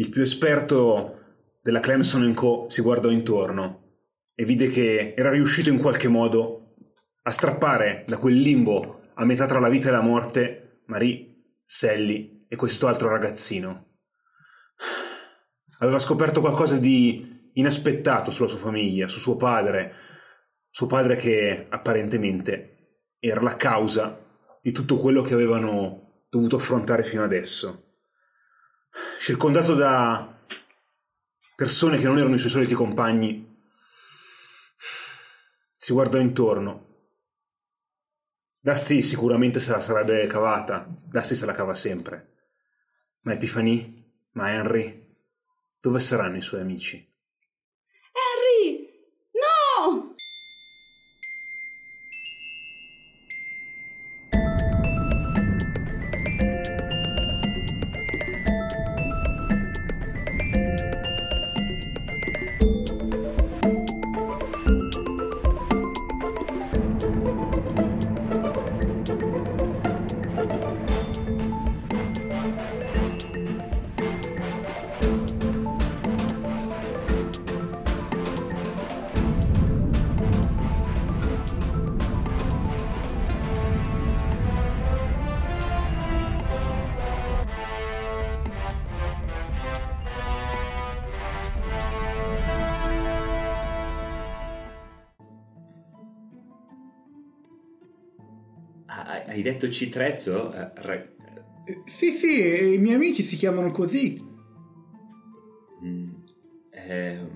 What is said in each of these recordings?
il più esperto della Clemson Co. si guardò intorno e vide che era riuscito in qualche modo a strappare da quel limbo a metà tra la vita e la morte Marie, Sally e questo altro ragazzino. Aveva scoperto qualcosa di inaspettato sulla sua famiglia, su suo padre, suo padre che apparentemente era la causa di tutto quello che avevano dovuto affrontare fino adesso. Circondato da persone che non erano i suoi soliti compagni, si guardò intorno. Dusty sicuramente se la sarebbe cavata, Dusty se la cava sempre. Ma Epifani, ma Henry, dove saranno i suoi amici? Ah, Hai detto Citrezzo? Eh, ra- Eh, Sì, sì, i miei amici si chiamano così. mm, ehm,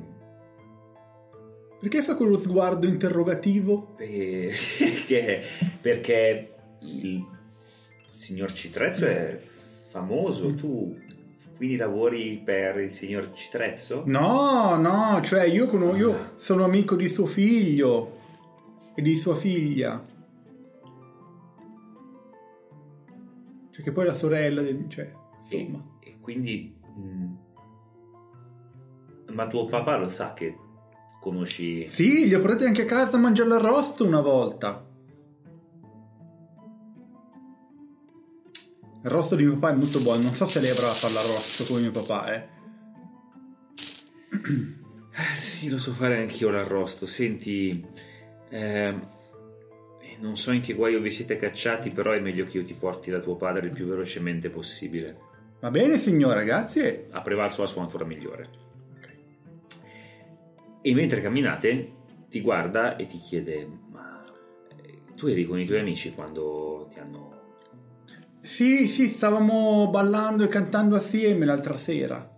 Perché fa quello sguardo interrogativo? perché, perché il signor Citrezzo è famoso, tu quindi lavori per il signor Citrezzo? No, no, cioè io, cono- io sono amico di suo figlio e di sua figlia. Cioè che poi è la sorella del... cioè, E, insomma. e quindi... mm, ma tuo papà lo sa che conosci... Sì, li ho portati anche a casa a mangiare l'arrosto una volta. Il rosto di mio papà è molto buono, non so se lei avrà a fare l'arrosto come mio papà, eh. Eh, Sì, lo so fare anch'io l'arrosto. Senti, ehm, non so in che guaio vi siete cacciati, però è meglio che io ti porti da tuo padre il più velocemente possibile. Va bene, signora, grazie. Ha prevalso la sua natura migliore. E mentre camminate, ti guarda e ti chiede: Ma eh, tu eri con i tuoi amici quando ti hanno. Sì, sì, stavamo ballando e cantando assieme l'altra sera.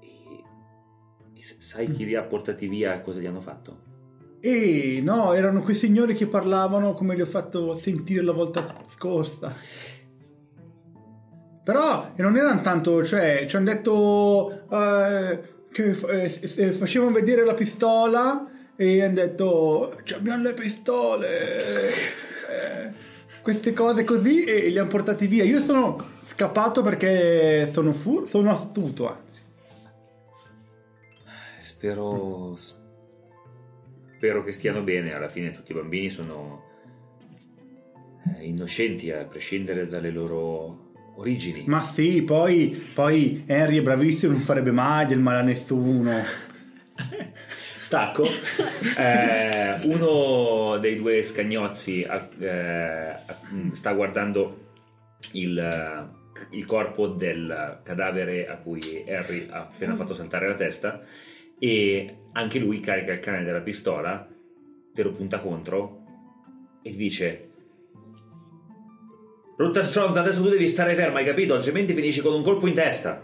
e- sai chi li ha portati via e cosa gli hanno fatto? E no, erano quei signori che parlavano come li ho fatto sentire la volta scorsa. Però non erano tanto, cioè, ci hanno detto eh, che eh, facevano vedere la pistola e hanno detto "Ci abbiamo le pistole. eh, queste cose così e li hanno portati via. Io sono scappato perché sono, fu- sono astuto, anzi. Spero. Spero che stiano bene. Alla fine, tutti i bambini sono eh, innocenti a prescindere dalle loro origini. Ma sì, poi, poi Henry è bravissimo, non farebbe mai del male a nessuno. Stacco. Eh, uno dei due scagnozzi eh, eh, sta guardando il, il corpo del cadavere a cui Harry ha appena fatto saltare la testa e anche lui carica il cane della pistola, te lo punta contro e ti dice Brutta stronza, adesso tu devi stare ferma, hai capito? Altrimenti finisci con un colpo in testa.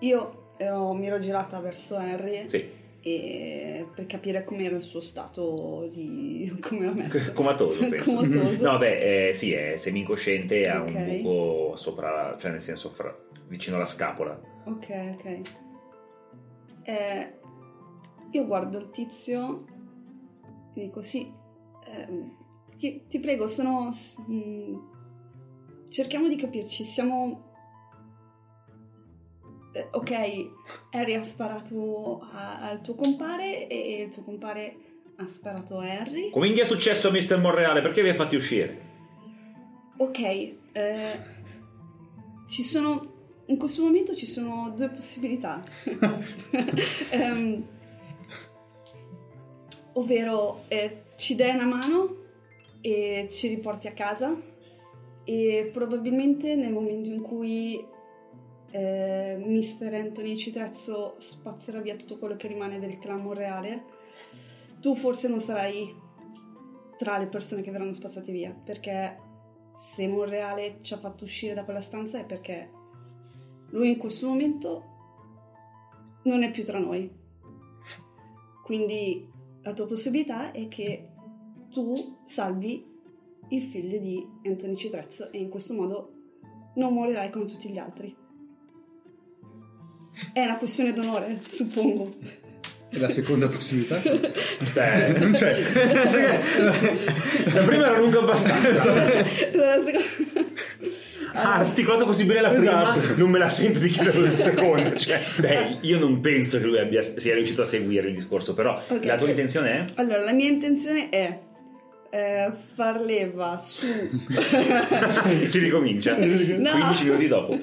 Io ero- mi ero girata verso Henry Sì, e- per capire com'era il suo stato di... come l'ha messo. comatoso penso. Comatoso. No, beh, eh, sì, è semi-incosciente e ha Ok. un buco sopra, cioè nel senso fra- vicino alla scapola. Ok, ok. Eh, io guardo il tizio e dico sì, ehm, ti, ti prego, sono... s- mm, cerchiamo di capirci, siamo... eh, ok, Harry ha sparato a- al tuo compare e il tuo compare ha sparato a Harry. Come è successo a Mr. Monreale? Perché vi ha fatti uscire? Ok, eh, ci sono in questo momento ci sono due possibilità. Ehm, ovvero eh, ci dai una mano e ci riporti a casa e probabilmente nel momento in cui eh, Mister Anthony Citrezzo spazzerà via tutto quello che rimane del clan Monreale, tu forse non sarai tra le persone che verranno spazzate via, perché se Monreale ci ha fatto uscire da quella stanza è perché lui in questo momento non è più tra noi. Quindi la tua possibilità è che tu salvi il figlio di Anthony Citrezzo e in questo modo non morirai come tutti gli altri. È una questione d'onore, suppongo. E la seconda possibilità? Beh, non c'è. La prima era lunga abbastanza. La seconda- articolato così bene la prima, Esatto. non me la sento di chiederlo la seconda. Cioè. beh, io non penso che lui abbia, sia riuscito a seguire il discorso, però Ok. la tua intenzione è? Allora, la mia intenzione è eh, far leva su... si ricomincia 15 minuti dopo.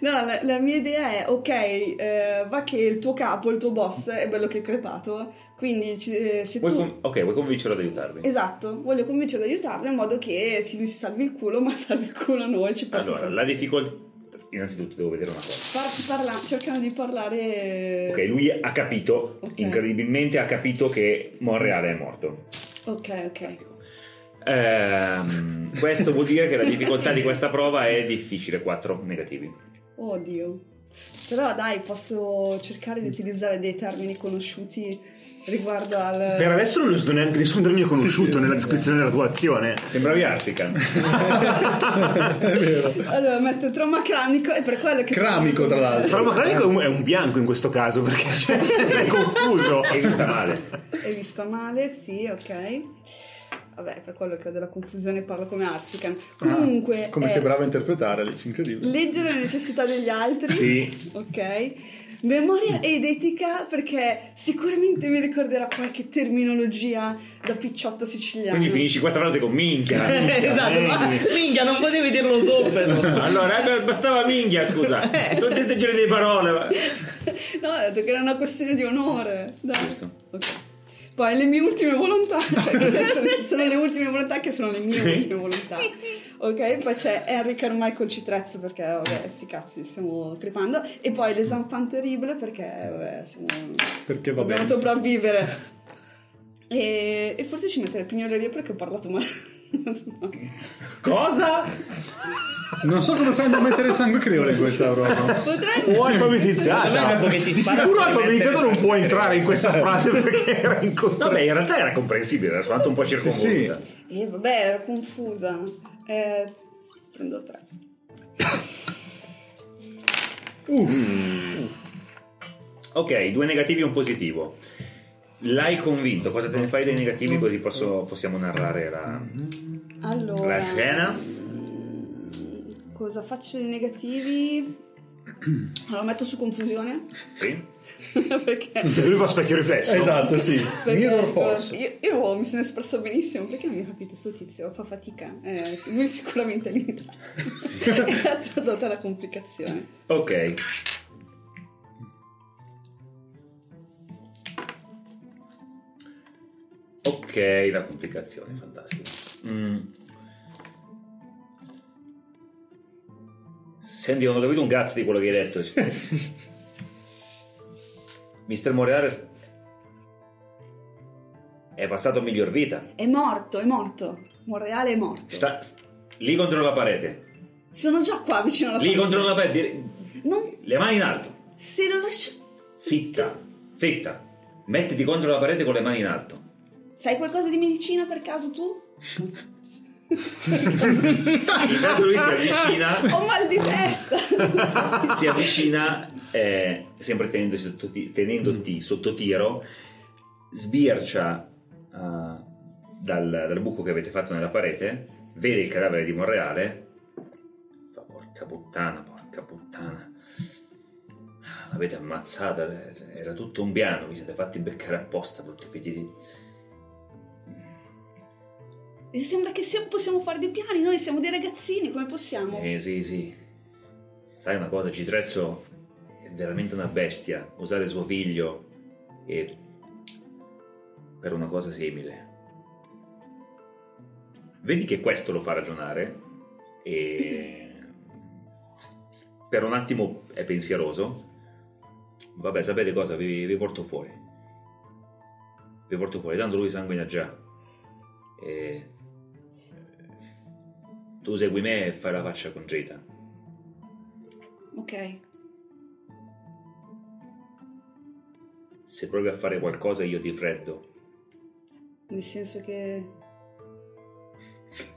No, la, la mia idea è, ok, eh, va che il tuo capo, il tuo boss è bello che è crepato, quindi eh, se Vuoi tu... con- ok, vuoi convincerlo ad aiutarvi? Esatto, voglio convincerlo ad aiutarlo in modo che sì, lui si salvi il culo, ma salvi il culo a noi, ci Allora, la difficoltà... Innanzitutto devo vedere una cosa. Par- parla- cercano di parlare... Ok, lui ha capito, Ok. incredibilmente ha capito che Monreale è morto. Ok, ok. Ehm, questo vuol dire che la difficoltà di questa prova è difficile, 4 negativi. Oddio. Però dai, posso cercare di utilizzare dei termini conosciuti riguardo al... Per adesso non uso neanche nessun termine conosciuto Sì, sì, nella sì. descrizione della tua azione. Sembravi Arsican. Vero. Allora, metto trauma cranico e per quello che... Cramico, tra l'altro. Trauma cranico è un- bianco in questo caso perché cioè, è confuso. Hai vista male. È vista male, sì, ok. Vabbè, per quello che ho della confusione parlo come Arsican. Comunque... Ah, come è sei brava a interpretare, Alice, incredibile. Leggere le necessità degli altri. Sì. Ok. Memoria ed etica perché sicuramente mi ricorderà qualche terminologia da picciotto siciliano. Quindi finisci questa frase con minchia. esatto, ma minchia, non potevi dirlo subito. Allora, eh, bastava minchia, scusa. Tu ti stai girando di parole. No, ho detto che era una questione di onore. Dai. Giusto. Ok. Poi le mie ultime volontà, cioè, sono, le ultime volontà che sono le mie Sì. ultime volontà. Ok, poi c'è Henry Carmichael Citrezzo perché vabbè, sti cazzi, stiamo crepando. E poi les enfants terribles perché vabbè, siamo, Perché va dobbiamo bene. sopravvivere. E, e forse ci metterei pignoleria perché ho parlato male. Cosa? Non so come fanno a mettere sangue creole in questa roba. Potrei... O alfabetizzata. Di sicuro alfabetizzato non può entrare in questa frase perché era in Vabbè, in realtà era comprensibile, era soltanto un po' circonvoluta. E vabbè, ero confusa. Eh, prendo tre. Ok, due negativi e un positivo. L'hai convinto, cosa te ne fai dei negativi così posso- possiamo narrare la... Allora, La scena? Cosa faccio di negativi? Allora, metto su confusione. Sì? perché, Lui fa specchio riflesso. Esatto, sì. Mirror Force. Io, io mi sono espresso benissimo. Perché non mi ha capito sto tizio? Fa fatica. Eh, lui sicuramente è limitato. e ha tradotto la complicazione. Ok. Ok, la complicazione, fantastico. Mm. Senti, non ho capito un cazzo di quello che hai detto. Mister Moreale è passato a miglior vita. È morto, è morto. Monreale è morto. Sta lì contro la parete. Sono già qua vicino alla Lì porta. contro la parete. Non... Le mani in alto. Se lo lascio... Zitta, zitta. Mettiti contro la parete con le mani in alto. Sai qualcosa di medicina per caso tu? Intanto lui si avvicina, Ho mal di testa! si avvicina eh, sempre tenendosi sotto tenendoti sotto tiro, sbircia eh, dal, dal buco che avete fatto nella parete, vede il cadavere di Monreale, fa porca puttana, porca puttana. L'avete ammazzata, era tutto un piano, vi siete fatti beccare apposta, brutti figli di... Mi sembra che se possiamo fare dei piani, noi siamo dei ragazzini, come possiamo? Eh sì, sì. sai una cosa, Citrezzo è veramente una bestia. Usare suo figlio e per una cosa simile. Vedi che questo lo fa ragionare e per un attimo è pensieroso. Vabbè, sapete cosa? Vi, vi porto fuori. Vi porto fuori, tanto lui sanguina già. E... Tu segui me e fai la faccia con Gita. Ok. Se provi a fare qualcosa io ti freddo. Nel senso che...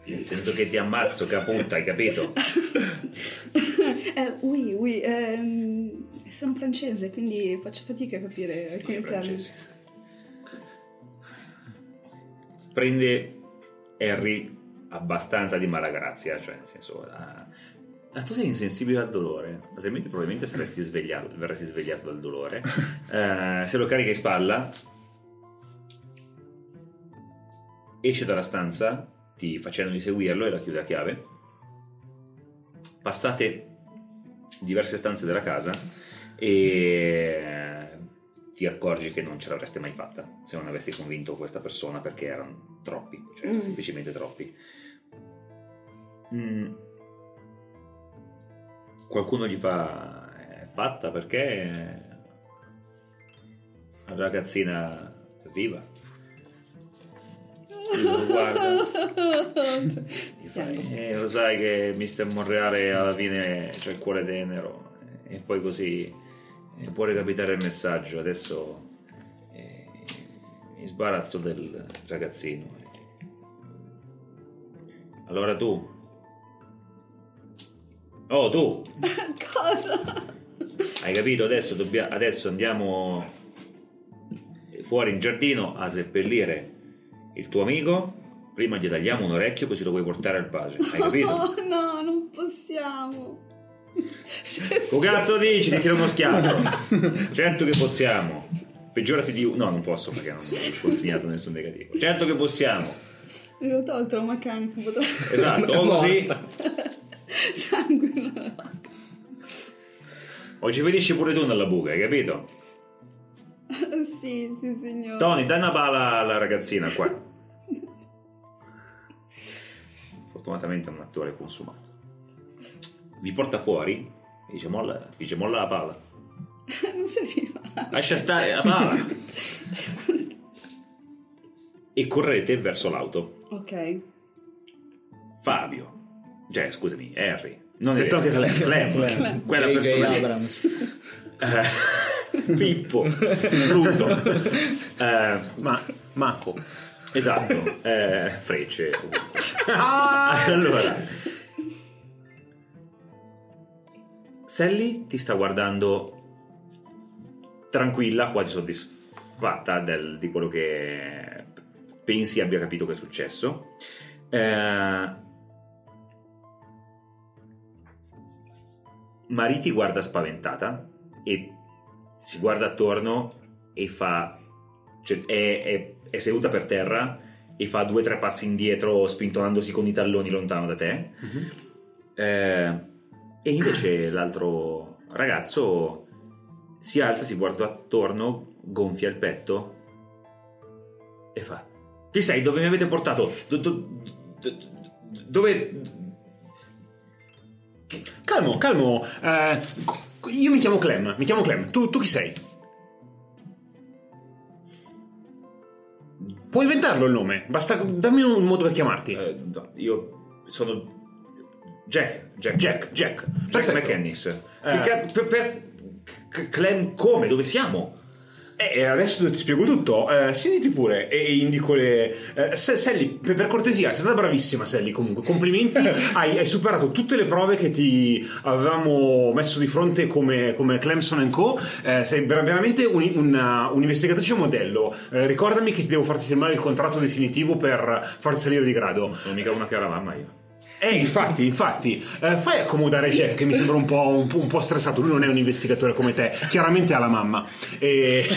Nel senso che ti ammazzo, caputta, hai capito? eh, oui, oui, ehm, sono francese, quindi faccio fatica a capire alcuni termini. Prende Harry abbastanza di malagrazia, cioè nel senso... ah, ah, tu sei insensibile al dolore, altrimenti probabilmente saresti svegliato, verresti svegliato dal dolore. Eh, se lo carica in spalla, esce dalla stanza, ti facendo di seguirlo e la chiude a chiave. Passate diverse stanze della casa e ti accorgi che non ce l'avreste mai fatta se non avessi convinto questa persona perché erano troppi, cioè Mm. semplicemente troppi. Mm. Qualcuno gli fa è fatta perché la ragazzina è viva. Lo guarda gli fa, "Eh, lo sai che Mr. Monreale alla fine c'è il cuore tenero e poi così eh, può recapitare il messaggio adesso eh, mi sbarazzo del ragazzino allora tu oh tu Cosa? hai capito adesso, dobbia- adesso andiamo fuori in giardino a seppellire il tuo amico prima gli tagliamo un orecchio così lo puoi portare al pace hai capito? Oh no, non possiamo. Cioè, cazzo dici? Ti tiro uno schiaffo. certo che possiamo. Peggiorati di... No, non posso perché non mi ho consegnato nessun negativo. Certo che possiamo. In realtà ho il trauma potrei- Esatto, o così. Sangue. O ci finisci pure tu nella buca, hai capito? sì, sì, signore. Tony, dai una pala alla ragazzina qua. Fortunatamente è un attore consumato. Vi porta fuori e dice molla, dice molla la pala. non serviva. Lascia stare la pala. e correte verso l'auto. Ok. Fabio. Cioè, scusami, Harry. Non è anche Clem. Clem. Clem. Quella J.J. persona lì. Abrams. Eh, Pippo. Brutto. Eh, Ma, Marco. esatto. Eh, frecce. allora. Sally ti sta guardando tranquilla, quasi soddisfatta del- di quello che pensi abbia capito che è successo. Eh, Marie ti guarda spaventata e si guarda attorno e fa. cioè, è, è- è seduta per terra e fa due o tre passi indietro, spintonandosi con i talloni lontano da te. Eh, e invece l'altro ragazzo si alza, si guarda attorno, gonfia il petto e fa: Chi sei? Dove mi avete portato? Do- do- do- dove. Calmo, calmo. eh, io mi chiamo Clem. Mi chiamo Clem. Tu, tu chi sei? Puoi inventarlo il nome. Basta dammi un modo per chiamarti. Eh, no, io sono Jack, Jack, Jack, Jack. Jack. McKennis. Eh. Per, per- Clem come? Dove siamo? Eh, adesso ti spiego tutto. Eh, siediti pure e indico le. Eh, Sally, per, cortesia, sei stata bravissima, Sally. Comunque, complimenti. hai, hai superato tutte le prove che ti avevamo messo di fronte come, come Clemson Co. Eh, sei ver- veramente un- una- un'investigatrice modello. Eh, ricordami che ti devo farti firmare il contratto definitivo per farti salire di grado. Sono mica una cara mamma io. Eh, infatti, infatti, eh, fai accomodare Jack che mi sembra un po', un po', un po' stressato. Lui non è un investigatore come te, chiaramente ha la mamma. E...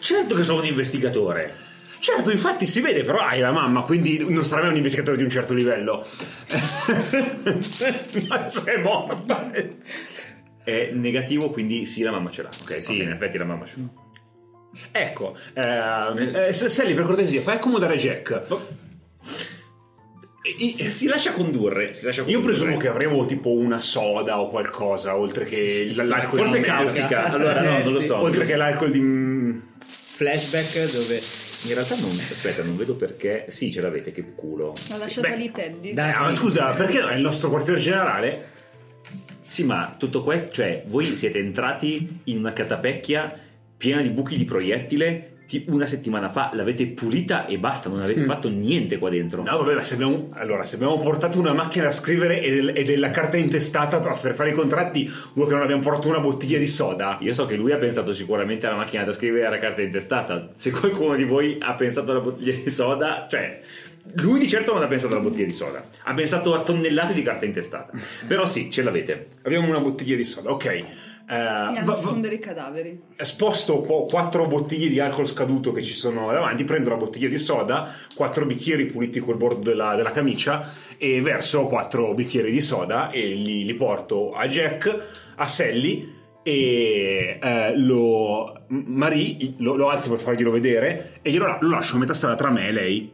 Certo che sono un investigatore. Certo, infatti si vede, però hai la mamma, quindi non sarà mai un investigatore di un certo livello. Ma sei morta. È negativo, quindi sì, la mamma ce l'ha. Ok, sì, in effetti la mamma ce l'ha. Ecco, ehm, eh, Sally, per cortesia, fai accomodare Jack. Si, si lascia condurre. Si lascia Io condurre. presumo che avremo tipo una soda o qualcosa, oltre che l'alcol Forse di caustica. Allora, no, Eh, non lo so. Oltre che l'alcol di... Flashback dove... In realtà non. Aspetta, non vedo perché. Sì, ce l'avete, che culo. L'ha lasciata Beh, lì Teddy. dai. Ma scusa, perché no? È il nostro quartiere generale? Sì, ma tutto questo, cioè, voi siete entrati in una catapecchia piena di buchi di proiettile. Una settimana fa l'avete pulita e basta, non avete fatto niente qua dentro. No, vabbè, ma se abbiamo, allora, se abbiamo portato una macchina da scrivere e, del- e della carta intestata per fare i contratti, vuoi che non abbiamo portato una bottiglia di soda? Io so che lui ha pensato sicuramente alla macchina da scrivere e alla carta intestata. Se qualcuno di voi ha pensato alla bottiglia di soda, cioè. Lui di certo non ha pensato alla bottiglia di soda, ha pensato a tonnellate di carta intestata. Però sì, ce l'avete. Abbiamo una bottiglia di soda, ok. Eh, E a va- va- nascondere i cadaveri. sposto qu- quattro bottiglie di alcol scaduto che ci sono davanti, prendo la bottiglia di soda, quattro bicchieri puliti col bordo della, della camicia e verso quattro bicchieri di soda e li, li porto a Jack, a Sally e eh, lo, Marie lo, lo alzo per farglielo vedere e glielo lo lascio a metà strada tra me e lei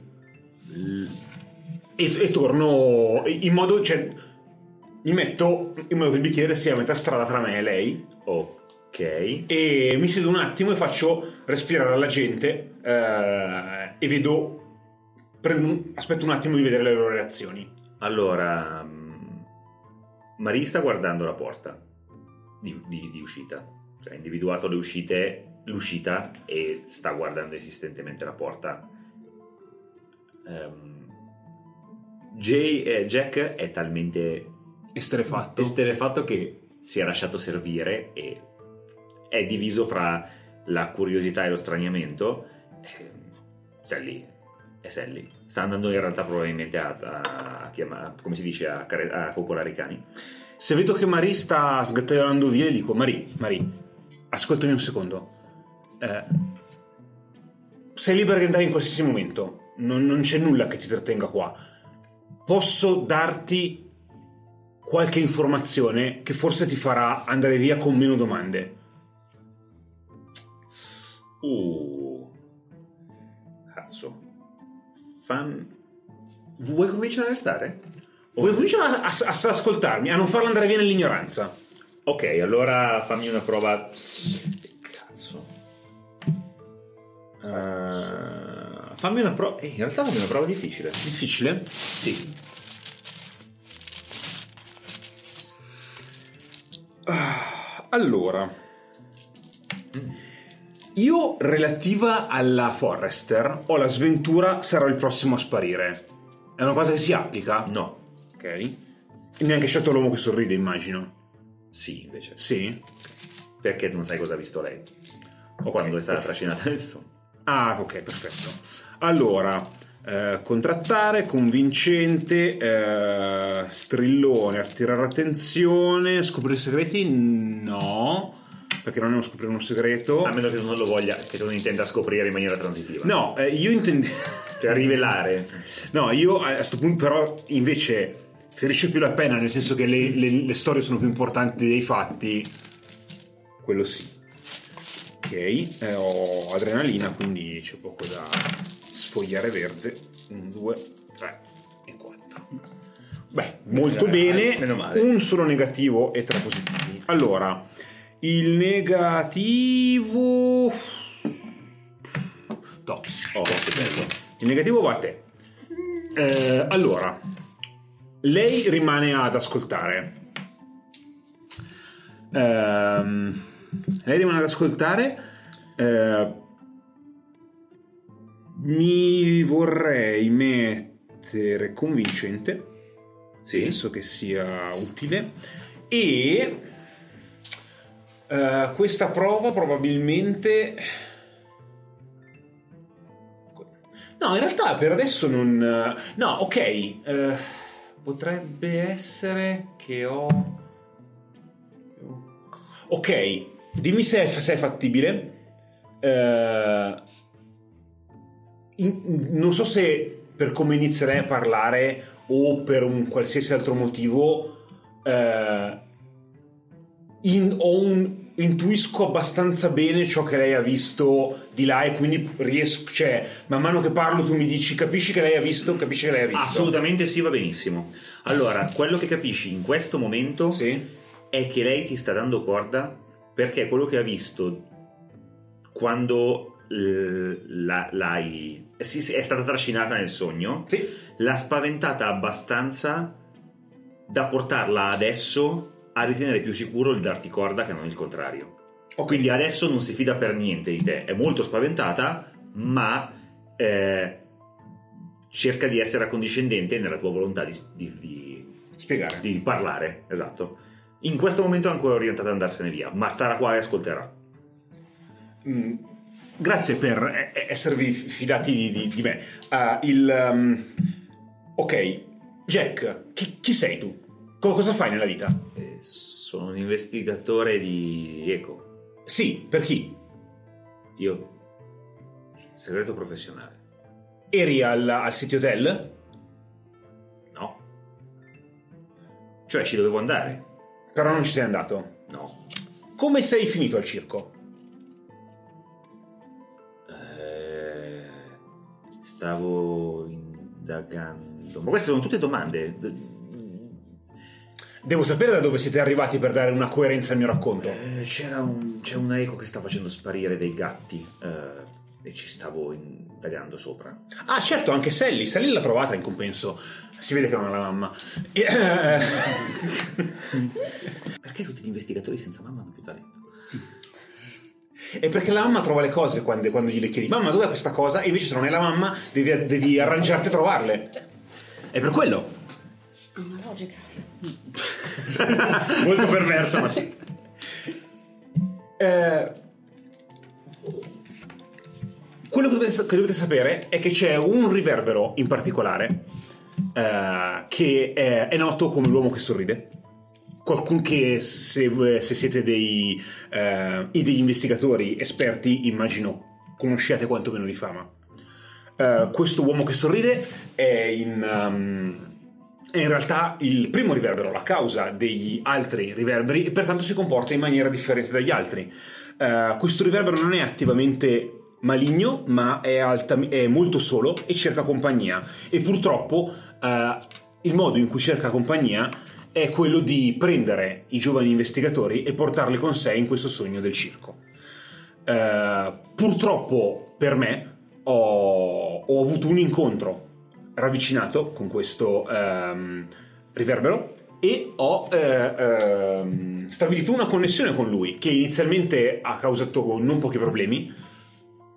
e, e torno in modo cioè mi metto in modo che il bicchiere sia a metà strada tra me e lei Ok. e mi siedo un attimo e faccio respirare alla gente eh, e vedo prendo aspetto un attimo di vedere le loro reazioni Allora, mm, Marie sta guardando la porta di, di- di uscita, cioè ha individuato le uscite, l'uscita e sta guardando insistentemente la porta. Ehm, Jay, eh, Jack è talmente esterefatto esterefatto che si è lasciato servire e è diviso fra la curiosità e lo straniamento. Eh, Sally è Sally. Sta andando in realtà probabilmente a, a, a chiamare, come si dice, a, a coccolare i cani. se vedo che Marie sta sgattaiolando via gli dico Marie, Marie ascoltami un secondo Eh, sei libera di andare in qualsiasi momento non, non c'è nulla che ti trattenga qua posso darti qualche informazione che forse ti farà andare via con meno domande Uh, cazzo. Fan... Vuoi cominciare a restare? Vuoi cominciare a, a- a ascoltarmi, a non farla andare via nell'ignoranza? Ok, allora fammi una prova. Cazzo. Eh, fammi una prova. in realtà fammi una prova difficile. Difficile? Sì. Allora, io relativa alla Forrester ho la sventura sarò il prossimo a sparire. È una cosa che si applica? No. Ok. E neanche scelto l'uomo che sorride, immagino. Sì, invece. Sì? Perché non sai cosa ha visto lei. O quando è stata trascinata nel sonno. Ah, ok, perfetto. Allora, eh, contrattare, convincente, eh, strillone, attirare attenzione, scoprire segreti? No, perché non è uno scoprire un segreto. A meno che tu non lo voglia, che tu non intenda scoprire in maniera transitiva. No, eh, io intendevo... Cioè rivelare. No, io a questo punto però invece ferisce più la pena, nel senso che le, le- le storie sono più importanti dei fatti. Quello sì. Ok, eh, ho adrenalina, quindi c'è poco da sfogliare verde. Un, due, tre e quattro. Beh, molto bene. male, meno male. Un solo negativo e tre positivi. Allora, il negativo... No. Oh, che bello. Il negativo va a te. Eh, allora, lei rimane ad ascoltare. Ehm, lei rimane ad ascoltare. Eh, mi vorrei mettere convincente. Sì. Penso che sia utile. E eh, questa prova probabilmente. No, in realtà per adesso non. No, ok. eh, potrebbe essere che ho. Ok, dimmi se è, se è fattibile. Eh, in- non so se per come inizierei a parlare o per un qualsiasi altro motivo, eh, in- ho un- intuisco abbastanza bene ciò che lei ha visto di là e quindi riesco, cioè, man mano che parlo tu mi dici capisci che lei ha visto, capisci che lei ha visto. Assolutamente sì, va benissimo. Allora, quello che capisci in questo momento Sì. è che lei ti sta dando corda perché quello che ha visto quando la- l'hai sì, sì, è stata trascinata nel sogno Sì. l'ha spaventata abbastanza da portarla adesso a ritenere più sicuro il darti corda che non il contrario Ok. quindi adesso non si fida per niente di te è molto spaventata ma eh, cerca di essere accondiscendente nella tua volontà di- di- di Spiegare. di parlare, esatto. In questo momento è ancora orientata ad andarsene via, ma starà qua e ascolterà. Mm, Grazie per eh, esservi fidati di, di- di me. Ah, il, um, ok, Jack, chi, chi sei tu? Co- cosa fai nella vita? Eh, sono un investigatore di Eco. Sì, per chi? Io. Segreto professionale. Eri al, al City Hotel? No. Cioè ci dovevo andare? Però non ci sei andato. No. Come sei finito al circo? Stavo indagando. Ma queste sono tutte domande. Devo sapere da dove siete arrivati per dare una coerenza al mio racconto. Eh, c'era un, c'è un eco che sta facendo sparire dei gatti eh, e ci stavo indagando sopra. Ah, certo, anche Sally. Sally l'ha trovata in compenso. Si vede che non ha la mamma. E, eh, Perché tutti gli investigatori senza mamma hanno più talento? È perché la mamma trova le cose quando, quando gliele chiedi. Mamma, dov'è questa cosa? E invece se non è la mamma, devi, devi arrangiarti a trovarle. È per quello. Ha una logica. Molto perversa, ma sì. Eh, quello che dovete, che dovete sapere è che c'è un riverbero in particolare eh, che è, è noto come l'uomo che sorride. Qualcuno che se, se siete dei, eh, degli investigatori esperti, immagino conosciate quantomeno di fama. Eh, questo uomo che sorride è in, um, è in realtà il primo riverbero, la causa degli altri riverberi e pertanto si comporta in maniera differente dagli altri. Eh, questo riverbero non è attivamente maligno, ma è, alta- è molto solo e cerca compagnia. E purtroppo eh, il modo in cui cerca compagnia è quello di prendere i giovani investigatori e portarli con sé in questo sogno del circo. Eh, purtroppo per me ho, ho avuto un incontro ravvicinato con questo ehm, riverbero e ho eh, ehm, stabilito una connessione con lui che inizialmente ha causato non pochi problemi.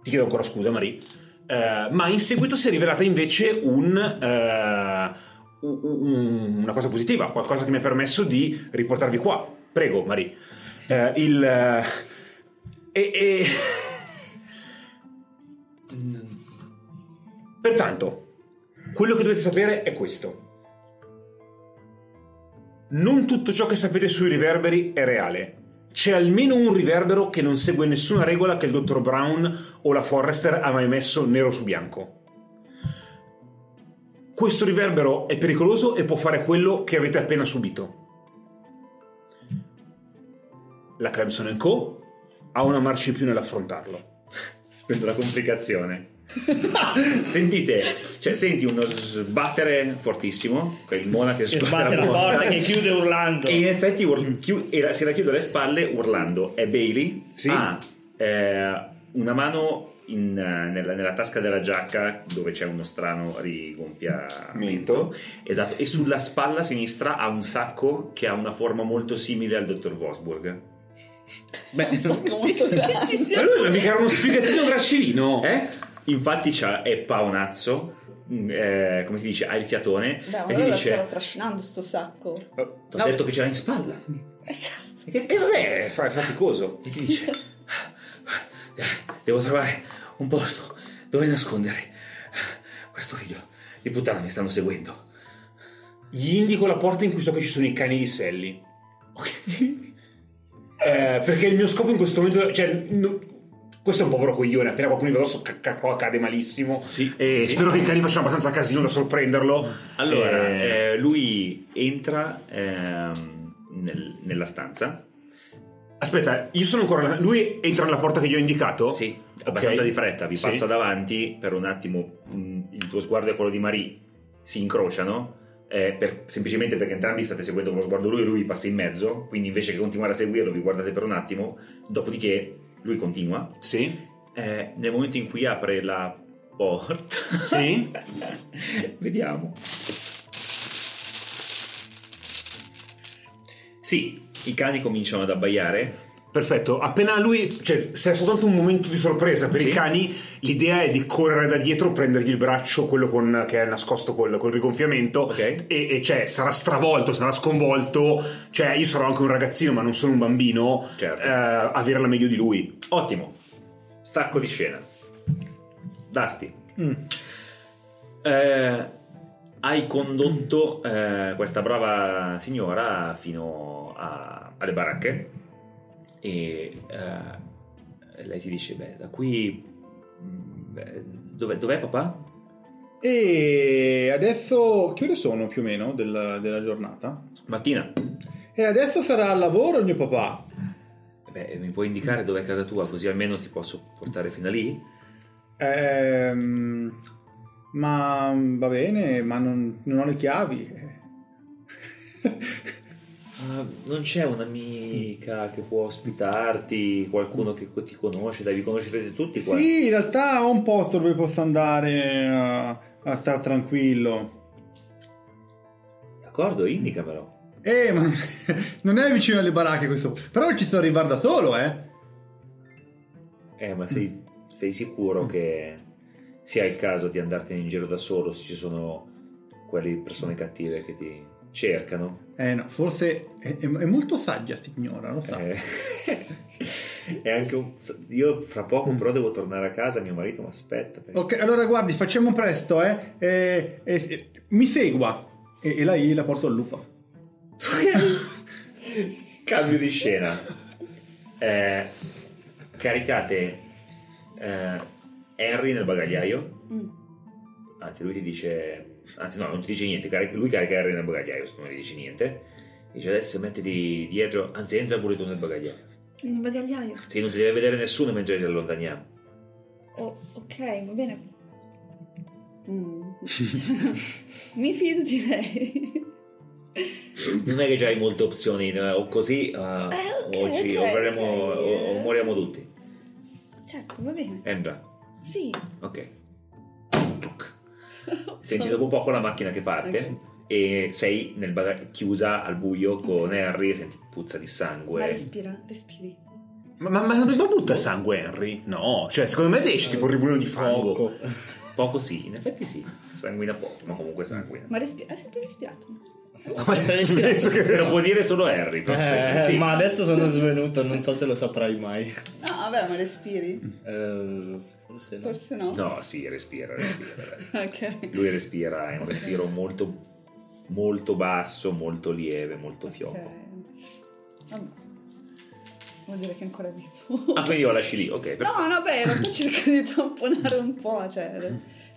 Ti chiedo ancora scusa, Marie. Eh, ma in seguito si è rivelata invece un, eh, una cosa positiva, qualcosa che mi ha permesso di riportarvi qua. Prego, Marie. Eh, il. eh, e- e- Pertanto, quello che dovete sapere è questo. Non tutto ciò che sapete sui riverberi è reale. C'è almeno un riverbero che non segue nessuna regola che il dottor Brown o la Forrester ha mai messo nero su bianco. Questo riverbero è pericoloso e può fare quello che avete appena subito. La Clemson Co. ha una marcia in più nell'affrontarlo. Spendo la complicazione. Sentite, cioè, senti uno sbattere fortissimo, il mona che sbatte, sbatte la porta che chiude urlando. E in effetti ur- chiu- e la- si racchiude le spalle urlando. È Bailey, Sì. ha eh, una mano in, eh, nella, nella tasca della giacca dove c'è uno strano rigonfiamento. Mento. Esatto, e sulla spalla sinistra ha un sacco che ha una forma molto simile al dottor Vosburg. Beh, Molto Ma lui mica era uno sfigatino gracilino. Eh? Infatti c'ha, è paonazzo, mm, eh, come si dice, ha il fiatone Beh, e ti dice... stava trascinando sto sacco. Ti ho No. detto che ce l'ha in spalla. E che cos'è? Fa- È faticoso. E ti dice: Devo trovare un posto dove nascondere questo figlio di puttana mi stanno seguendo. Gli indico la porta in cui so che ci sono i cani di Sally. Ok. Eh, perché il mio scopo in questo momento, cioè, no- Questo è un povero coglione, appena qualcuno va addosso ca- ca- qua cade malissimo. Sì, E sì, sì. spero che i cani facciano abbastanza casino da sorprenderlo. Allora, Eh, eh, lui entra ehm, nel- nella stanza. Aspetta, io sono ancora. Lui entra nella porta che gli ho indicato? Sì, abbastanza di fretta, vi Sì. passa davanti per un attimo. mh, il tuo sguardo e quello di Marie si incrociano. eh, per- semplicemente perché entrambi state seguendo con lo sguardo lui e lui passa in mezzo. Quindi invece che continuare a seguirlo, vi guardate per un attimo. Dopodiché lui continua. Sì. Eh, nel momento in cui apre la porta, Sì. vediamo. Sì, i cani cominciano ad abbaiare. Perfetto, appena lui, cioè, se è soltanto un momento di sorpresa per Sì. i cani, l'idea è di correre da dietro, prendergli il braccio, quello con- che è nascosto col, col rigonfiamento, Ok. e, e, cioè sarà stravolto, sarà sconvolto. Cioè, io sarò anche un ragazzino, ma non sono un bambino. Certo. eh, averla meglio di lui. Ottimo. Stacco di scena. Dusty. Mm. Eh, hai condotto eh, questa brava signora fino a- alle baracche e eh, lei ti dice, beh, da qui... mm, beh, dov'è, dov'è papà? E adesso che ore sono più o meno del- della giornata? Mattina. E adesso sarà al lavoro il mio papà. Beh, mi puoi indicare dov'è casa tua così almeno ti posso portare fino a lì? Ehm, ma va bene, ma non, non ho le chiavi. Ah, non c'è un'amica che può ospitarti, qualcuno che ti conosce, dai, vi conoscerete tutti qua. Sì, in realtà ho un posto dove posso andare a, a star tranquillo. D'accordo, indicamelo. Eh, ma non- è vicino alle baracche questo. Però ci sto arrivare da solo, eh. Eh, ma sei, sei sicuro che sia il caso di andartene in giro da solo se ci sono quelle persone cattive che ti cercano? Eh no, forse è, è- è molto saggia signora, lo sa. Eh, è anche un... Io fra poco però devo tornare a casa, mio marito mi aspetta. perché- Ok, allora guardi, facciamo presto, eh. Eh, eh, mi segua. E, e lei la porto al lupo. Cambio di scena. Eh, caricate eh, Henry nel bagagliaio. Mm. Anzi, lui ti dice. Anzi, no, non ti dice niente. carica- lui carica Henry nel bagagliaio, se non gli dici niente. Dice adesso mettiti dietro. Anzi, entra pure tu nel bagagliaio. Nel bagagliaio. Sì, non ti deve vedere nessuno mentre ci allontaniamo. Oh, ok, va bene. Mm. Mi fido di lei. Non è che già hai molte opzioni, eh, o così, eh, ok, o, ci, ok, o verremo- ok. o- o moriamo tutti. Certo, va bene. Entra. Sì. Ok. Senti dopo poco la macchina che parte Ok. e sei nel baga- chiusa al buio con Harry e senti puzza di Ma sangue. respira, respiri. Ma, ma, ma non butta sangue Henry? No, cioè secondo me esce tipo un ribulino di fango. Poco. Poco sì, in effetti sì, sanguina poco, ma comunque sanguina. Ma respira. Hai sempre respirato? Penso che- Te lo può dire solo Harry, Eh, sì. Ma adesso sono svenuto, non so se lo saprai mai. No, vabbè, ma respiri. Eh, forse no. Forse no. No, sì, respira, respira. dai. Ok. Lui respira, è un respiro molto, molto basso, molto lieve, molto fioco. Vabbè. Vuol dire che è ancora vivo. Ah, quindi lo lasci lì, ok. per- No, no, beh, in realtà cerco di tamponare un po', cioè,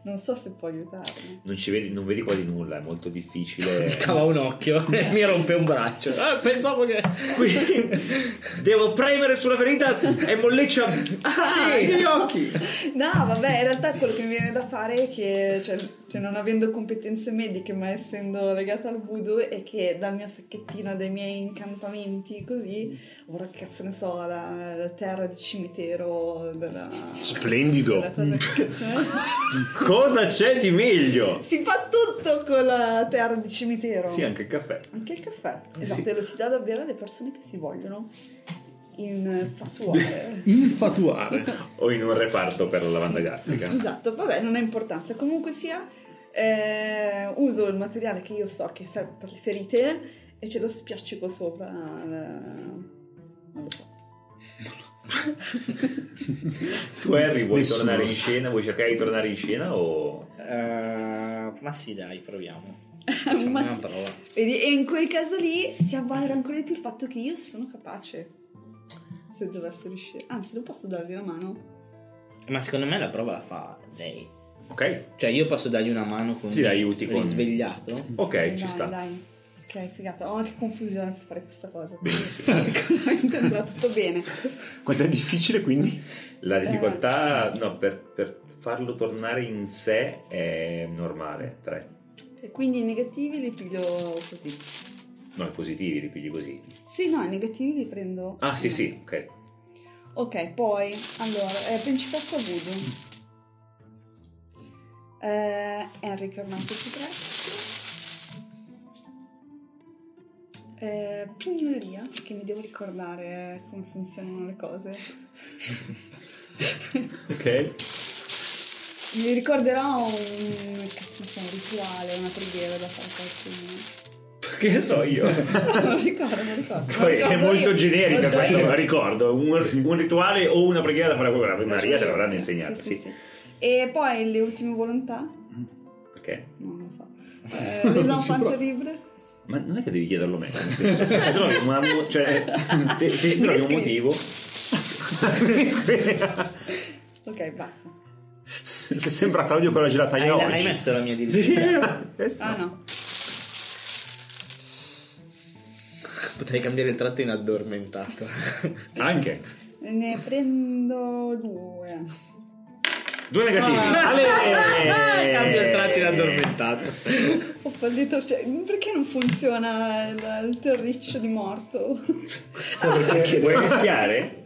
non so se può aiutarmi. Non, ci vedi, non vedi quasi nulla, è molto difficile. Cava un occhio e mi rompe un braccio. Eh, pensavo che. Quindi devo premere sulla ferita e molleccia. Ah, Sì. gli occhi. No, vabbè, in realtà quello che mi viene da fare è che, cioè, cioè, non avendo competenze mediche, ma essendo legata al voodoo, è che dal mio sacchettino, dai miei incantamenti, così, ora che cazzo ne so, la, la terra di cimitero della... Splendido. della cosa. Cosa c'è di meglio? Si fa tutto con la terra di cimitero. Sì, anche il caffè. Anche il caffè. Eh Esatto, sì. e lo si dà da bere alle persone che si vogliono infatuare. Infatuare. O in un reparto per la lavanda gastrica. esatto, vabbè, non ha importanza. Comunque sia, eh, uso il materiale che io so che serve per le ferite e ce lo spiaccico sopra. il- Non lo so. Tu Harry vuoi Nessuno tornare in scena? Vuoi cercare di tornare in scena o... Eh, ma sì, dai, proviamo. Ma una sì. prova. Vedi, e in quel caso lì si avvalera ancora di più il fatto che io sono capace. Se dovesse riuscire. Anzi, non posso darvi la mano. Ma secondo me la prova la fa lei. Ok, Cioè io posso dargli una mano con Sì, la aiuti con- risvegliato. ok, dai, ci sta. Dai. Ok, figata. Ho anche confusione per fare questa cosa. Benissimo. Sicuramente andrà tutto bene. Quanto è difficile quindi? La difficoltà, no, per, per farlo tornare in sé è normale, 3. E quindi i negativi li piglio così. No, i positivi li pigli così. Sì, no, i negativi li prendo. Ah, sì, sì, ok. Ok, poi, allora, eh, Principessa Voodoo. Eh, Henry Carnato Sudrestro. Eh, pignoleria, perché mi devo ricordare come funzionano le cose. Ok. Mi ricorderò un, un rituale, una preghiera da fare a qualcuno. Che ne so io. Non lo ricordo, non ricordo. Poi Non lo è ricordo molto io. generica io. la ricordo. Un, un rituale o una preghiera da fare a Ave Maria te l'avranno Sì, insegnata, sì, sì. sì. E poi le ultime volontà? Ok. Non lo so. Eh, les enfants terribles? Ma non è che devi chiederlo a me. senso, Se trovi, una- cioè, se, se ti trovi un motivo, Ok, basta. Se sembra Claudio con la Hai, gelataglia oggi. hai messo la mia Sì, direzione? sì. Ah no. Potrei cambiare il tratto in addormentato. Anche. Ne prendo due. Due negativi. Ah. Ale! Cambio il tratto in addormentato. Ho fallito, cioè, perché non funziona il, il terriccio di morto? Vuoi rischiare?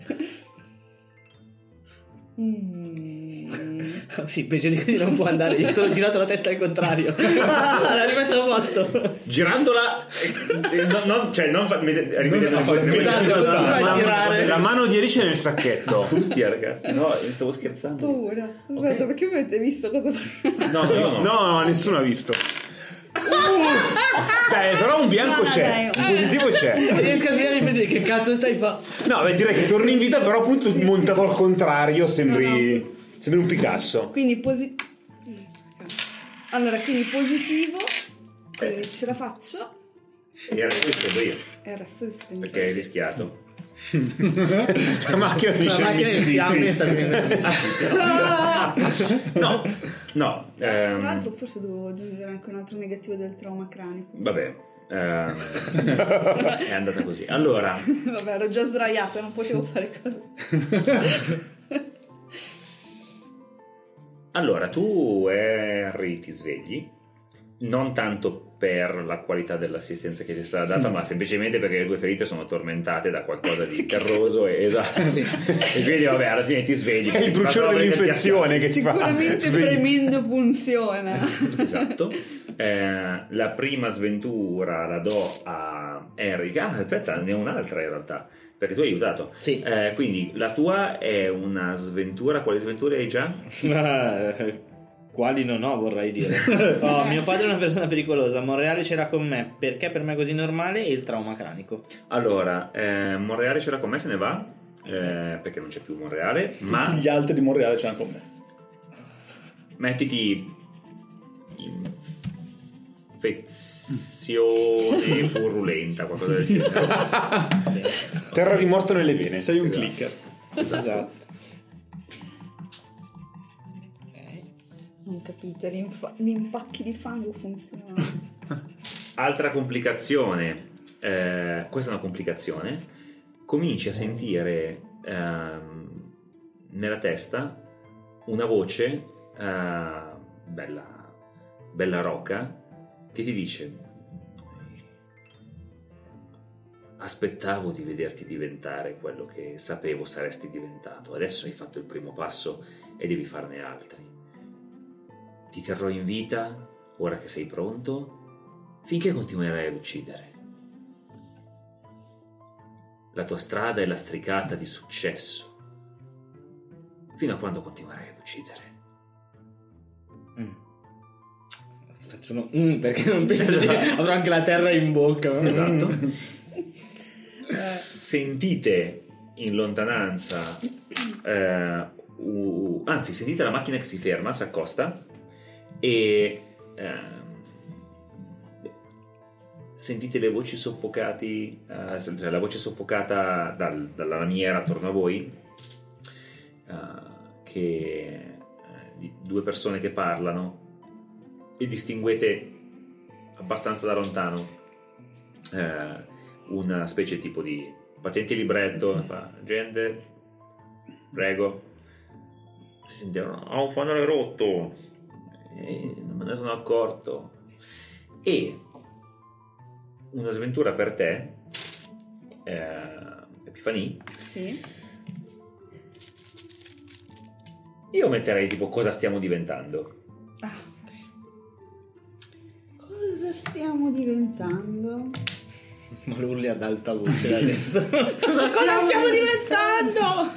Mm. sì, peggio di così non può andare. Io sono girato la testa al contrario. la rimetto a posto. Girandola, eh, no, no, cioè non fa, No, le cose. esatto, la, fai la- girare. la mano di Alice nel sacchetto. Angustia, ragazzi. No, stavo scherzando. Paura. Aspetta, Ok. perché mi avete visto cosa No, io no. No, no, nessuno ha visto. Dai, però un bianco No, no, c'è, dai. un positivo c'è. Riesco a svegliare e vedere che cazzo stai fa. No, beh, direi che torni in vita, però appunto montato al contrario, sembri, sembri un Picasso. Quindi positivo. Allora, quindi positivo. Quindi ce la faccio. E adesso rispondo io, E adesso rispondo. perché hai rischiato. La macchina La finisce macchina in fiamme sta venendo. No, no. Tra ehm, l'altro, forse devo aggiungere anche un altro negativo del trauma cranico. vabbè. ehm, è andata così. Allora, Vabbè, ero già sdraiata, non potevo fare cose. Allora, tu Harry ti svegli, non tanto per la qualità dell'assistenza che ti è stata data, ma semplicemente perché le tue ferite sono tormentate da qualcosa di terroso e esatto. Sì. E quindi vabbè, alla fine ti svegli. È il bruciore dell'infezione che ti fa. Sicuramente svegli. premendo funziona. Esatto. Eh, la prima sventura la do a Eric. Ah, aspetta, ne ho un'altra in realtà. Perché tu hai aiutato. Sì. Eh, quindi la tua è una sventura. Quali sventure hai già? Eh, Quali non ho, vorrei dire. Oh, mio padre è una persona pericolosa. Monreale c'era con me perché per me è così normale e il trauma cranico. Allora, eh, Monreale c'era con me, se ne va. eh, perché non c'è più Monreale. Ma Tutti gli altri di Monreale c'erano con me. mettiti. Infezione purulenta, qualcosa del genere. Terra di morto nelle vene. Sei un Esatto. clicker. Esatto. Non capite, gli impacchi di fango funzionano. Altra complicazione, eh, questa è una complicazione, cominci a sentire ehm, nella testa una voce eh, bella, bella roca che ti dice aspettavo di vederti diventare quello che sapevo saresti diventato, adesso hai fatto il primo passo e devi farne altri. Ti terrò in vita ora che sei pronto finché continuerai ad uccidere. La tua strada è lastricata di successo, fino a quando continuerai ad uccidere. Uno mm, perché non penso di avrò anche la terra in bocca. Esatto. Eh, Sentite in lontananza, eh, u- anzi, sentite la macchina che si ferma, si accosta e ehm, sentite le voci soffocati, eh, cioè la voce soffocata dal- dalla lamiera attorno a voi eh, che eh, due persone che parlano e distinguete abbastanza da lontano eh, una specie tipo di patente libretto fa gente prego. Si sentivano ah un fanale rotto. E non me ne sono accorto. E una sventura per te eh, Epifani. Sì. io metterei tipo cosa stiamo diventando. Ah. Cosa stiamo diventando? Ma lo urli ad alta voce da dentro. Cosa stiamo diventando?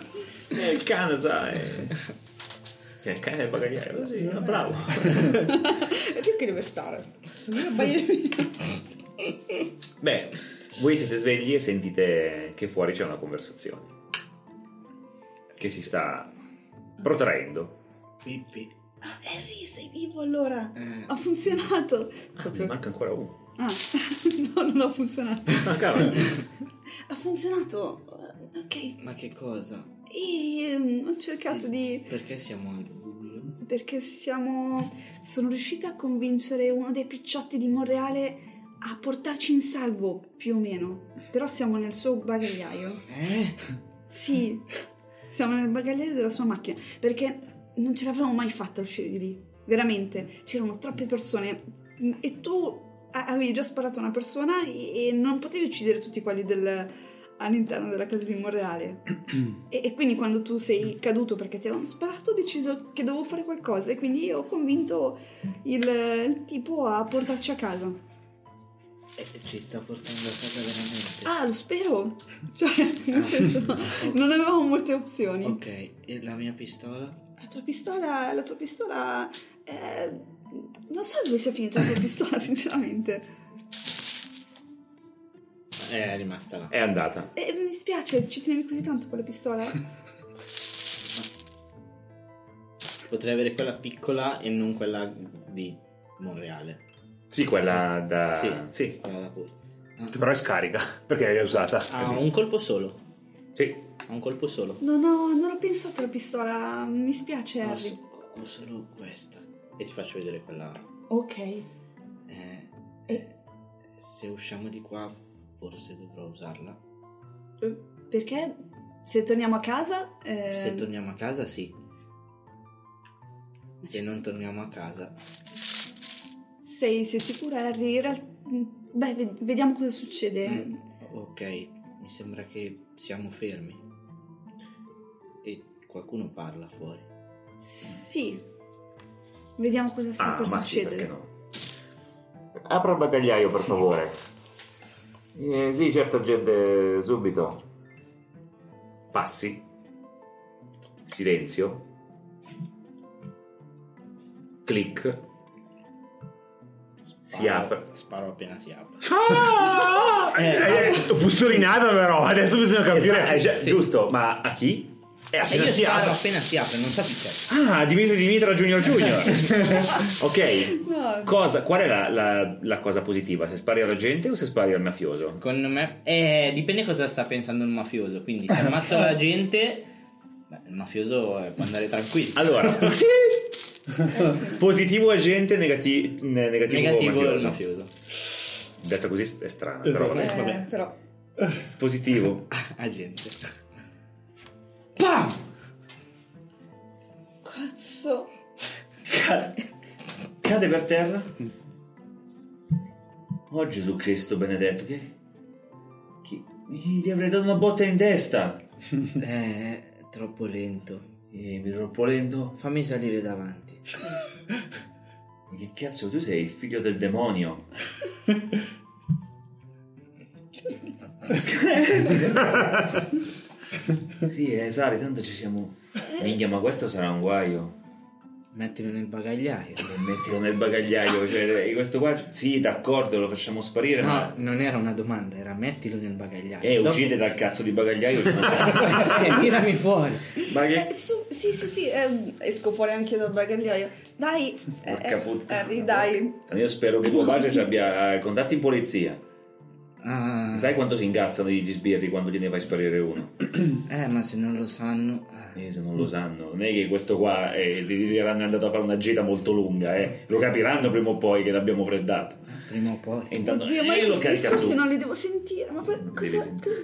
Eh, il cane, sai. Cioè, il cane del bagagliaio, sì, bravo. È lì che deve stare. Beh, voi siete svegli e sentite che fuori c'è una conversazione che si sta protraendo. Pippi. Ah, Harry, sei vivo allora? Eh. Ha funzionato. Ah, ne manca ancora uno. Ah, no, non ha funzionato. Ah, cavolo. Ha funzionato. Ok. Ma che cosa? E mm, ho cercato di... Perché siamo? Perché siamo... Sono riuscita a convincere uno dei picciotti di Monreale a portarci in salvo, più o meno. Però siamo nel suo bagagliaio. Eh? Sì, siamo nel bagagliaio della sua macchina. Perché non ce l'avremmo mai fatta uscire di lì. Veramente. C'erano troppe persone. E tu a- avevi già sparato a una persona e, e non potevi uccidere tutti quelli del- all'interno della casa di Monreale. e, e quindi quando tu sei caduto perché ti avevano sparato, ho deciso che dovevo fare qualcosa. E quindi ho convinto il, il tipo a portarci a casa. Eh, Ci sta portando a casa veramente. Ah, lo spero! Cioè, nel senso, non avevamo molte opzioni. Ok, e la mia pistola? La tua pistola, la tua pistola, eh, non so dove sia finita la tua pistola, sinceramente. Eh, è rimasta là. È andata. E mi dispiace, ci tenevi così tanto con la pistola? Potrei avere quella piccola e non quella di Monreale. Sì, quella da... Sì, Sì, quella da Pur. Che però è scarica, perché l'hai usata. Ha un colpo solo. sì. Ha un colpo solo. Non ho, non ho pensato alla pistola, mi spiace Ho, Harry. so- ho solo questa. E ti faccio vedere quella. Ok. Eh, E- se usciamo di qua, forse dovrò usarla. Eh, Perché? Se torniamo a casa... eh, Se torniamo a casa, sì. Se non torniamo a casa, sei, sei sicura Harry? In real- Beh, ved- vediamo cosa succede. Mm, ok, mi sembra che siamo fermi. Qualcuno parla fuori. Sì. Vediamo cosa sta Ah, per ma sì, succedere. perché no? Apra il bagagliaio, per favore. Eh, sì, certo, gente, subito. Passi. Silenzio. Clic. Si apre. Sparo appena si apre. Eh, eh, ho pustolinata però, adesso bisogna capire. Eh, già, Sì. Giusto, ma a chi? È E appena io si sparo apre. appena si apre, non so chi c'è. Ah, Dimitri Dimitra Junior Junior. ok. No, Cosa, qual è la, la- la cosa positiva? Se spari alla gente o se spari al mafioso? Secondo me, eh, dipende cosa sta pensando il mafioso. Quindi, se ammazzo la gente, beh, il mafioso eh, può andare tranquillo. Allora, positivo agente, negati- ne- negativo, Negativo mafioso. mafioso. Detta così è strana, Esatto. però vabbè. eh, però... Positivo. Agente. Pam! Cazzo. Cade, cade per terra. Oh Gesù Cristo benedetto, che... che- Gli avrei dato una botta in testa. Eh, è troppo lento. E mi troppo lento. Fammi salire davanti. Ma che cazzo, tu sei il figlio del demonio. sì, eh, Sari, tanto ci siamo. Minchia, ma questo sarà un guaio. Mettilo nel bagagliaio. E mettilo nel bagagliaio. Cioè, eh, questo qua, sì, d'accordo, lo facciamo sparire, No, ma. non era una domanda, era mettilo nel bagagliaio. Eh, Dopo- uscite dal cazzo di bagagliaio. Eh, tirami fuori. ma che. Eh, su, sì, sì, sì, eh, esco fuori anche dal bagagliaio. Dai, eh, Porca eh, puttana. Harry, dai. Io spero che tuo padre ci abbia eh, contatti in polizia. Ah, Sai quanto si ingazzano gli sbirri quando gliene fai sparire uno? eh, ma se non lo sanno... eh. Eh, se non lo sanno, non è che questo qua eh, ti diranno andato a fare una gita molto lunga, eh. Lo capiranno prima o poi che l'abbiamo freddato. Prima o poi. E intanto Oddio, ma eh, lo discorsi su. non li devo sentire, ma per- cosa, sentire.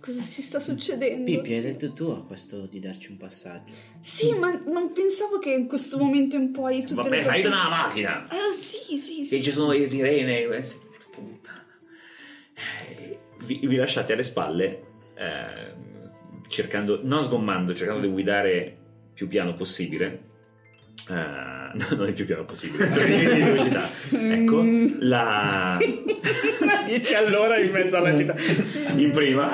cosa si sta succedendo? Pippi, hai detto tu a questo di darci un passaggio. Sì, ma non pensavo che in questo momento in poi tutte Vabbè, le sai persone... da una macchina! Ah, sì, sì, sì. ci sono le sirene. eh, puttana. Eh, Vi, vi lasciate alle spalle, eh, cercando, non sgommando, cercando di guidare più piano possibile. Eh, no, non il più piano possibile, di velocità. Ecco, la 10 all'ora in mezzo alla città. In prima.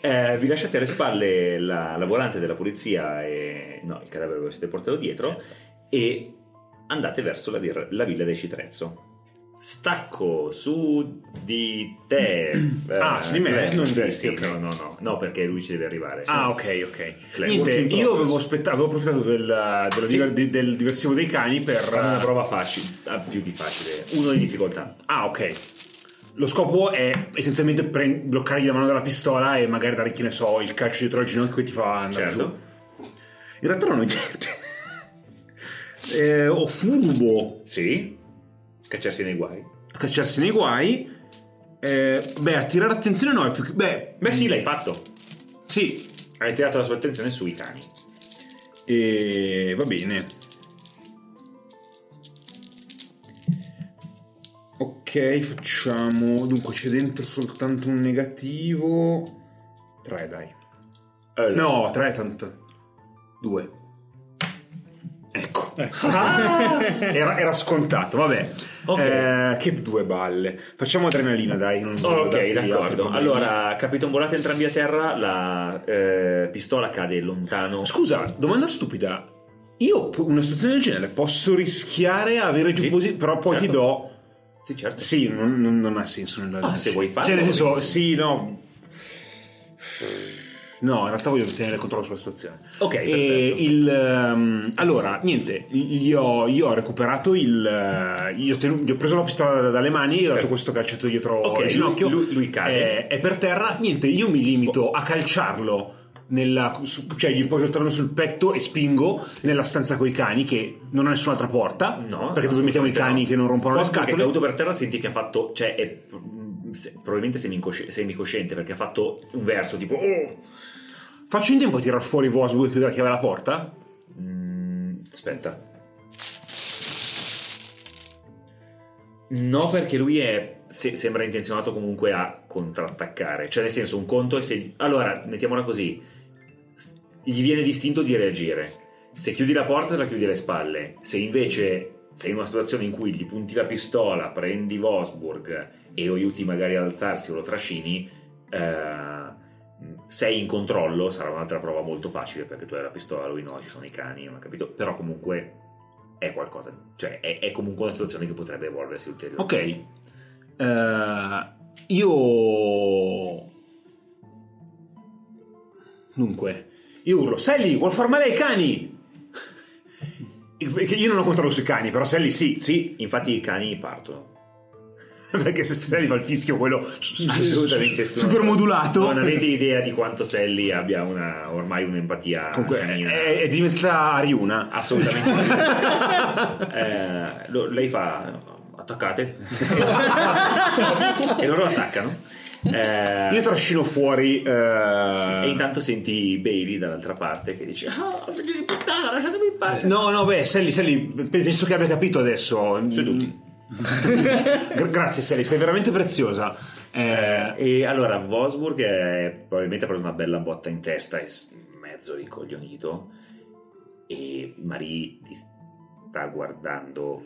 Eh, vi lasciate alle spalle la, la volante della polizia e no, il cadavere che siete portato dietro e andate verso la, la villa dei Citrezzo. Stacco su di te. Ah, su di me? Clem. Non sì, sì, ok. no, no, no, no, perché lui ci deve arrivare. Ah, ok, ok. Clem, Niente, io avevo, aspetta- avevo approfittato del, Sì. di- del diversivo dei cani per... Fare una prova facile, ah, più di facile, uno di difficoltà. Ah, ok. Lo scopo è essenzialmente pre- bloccargli la mano dalla pistola e magari dare, che ne so, il calcio dietro al ginocchio che ti fa andare Certo. giù. In realtà non ho niente. eh, ho furbo Sì, cacciarsi nei guai. a cacciarsi nei guai. Eh, beh, attirare attenzione no, è più che... Beh, Beh sì, l'hai fatto. sì. Hai tirato la sua attenzione sui cani. E va bene. Ok, facciamo. Dunque c'è dentro soltanto un negativo. 3, dai. Eh, No, 3 tanto. 2. Ecco. era, era scontato, vabbè. Ok. Eh, che due balle. Facciamo adrenalina, dai. Non Ok, darti altri d'accordo. problemi. Allora, capitombolate entrambi a terra, la eh, pistola cade lontano. Scusa, domanda stupida. Io una situazione del genere posso rischiare a avere più Sì, posi- però poi ti certo. do. Sì, certo. Sì, non, non- non ha senso nella Ah, se vuoi farlo, Cioè, nel senso, sì, no. No, in realtà voglio tenere controllo sulla situazione. Ok, E il, ehm, allora, niente, gli ho, io ho recuperato il. eh, Io tenu- gli ho preso la pistola da- dalle mani e ho dato questo calcetto dietro Ok, il ginocchio. lui- lui- cade. È, è per terra. Niente, io mi limito a calciarlo. Nella, su- cioè gli poggio il talone sul petto e spingo nella stanza con i cani che non ha nessun'altra porta No, perché dove mettiamo i cani no. che non rompono le Forse è scatole caduto per terra senti che ha fatto cioè è se- probabilmente semicosci- semicosciente perché ha fatto un verso tipo oh! Faccio in tempo a tirar fuori Vosburg e chiudere la chiave alla porta? Mm, aspetta. No perché lui è se- sembra intenzionato comunque a contrattaccare. Cioè nel senso un conto è se allora mettiamola così. Gli viene distinto di reagire. Se chiudi la porta te la chiudi alle spalle. Se invece sei in una situazione in cui gli punti la pistola prendi Vosburg e lo aiuti magari ad alzarsi o lo trascini eh, sei in controllo sarà un'altra prova molto facile perché tu hai la pistola lui no ci sono i cani non ho capito però comunque è qualcosa cioè è, è comunque una situazione che potrebbe evolversi ulteriormente Ok. Eh, io... Dunque, io urlo, Sally, vuol far male ai cani? Io non ho controllo sui cani, però Sally sì. sì infatti i cani partono Perché se Sally fa il fischio quello assolutamente super modulato. non avete idea di quanto Sally abbia una, ormai un'empatia Comunque è, è diventata Ariuna. assolutamente sì. Eh, lo- lei fa attaccate e loro attaccano Eh, Io trascino fuori... eh, e intanto senti Bailey dall'altra parte che dice ah figlio di puttana lasciatemi in pace No, no, beh, Sally, Sally, penso che abbia capito adesso. Seduti. Gra- Grazie, Sally, sei veramente preziosa. Eh, e allora Vosburg è, probabilmente ha preso una bella botta in testa e mezzo ricoglionito e Marie ti sta guardando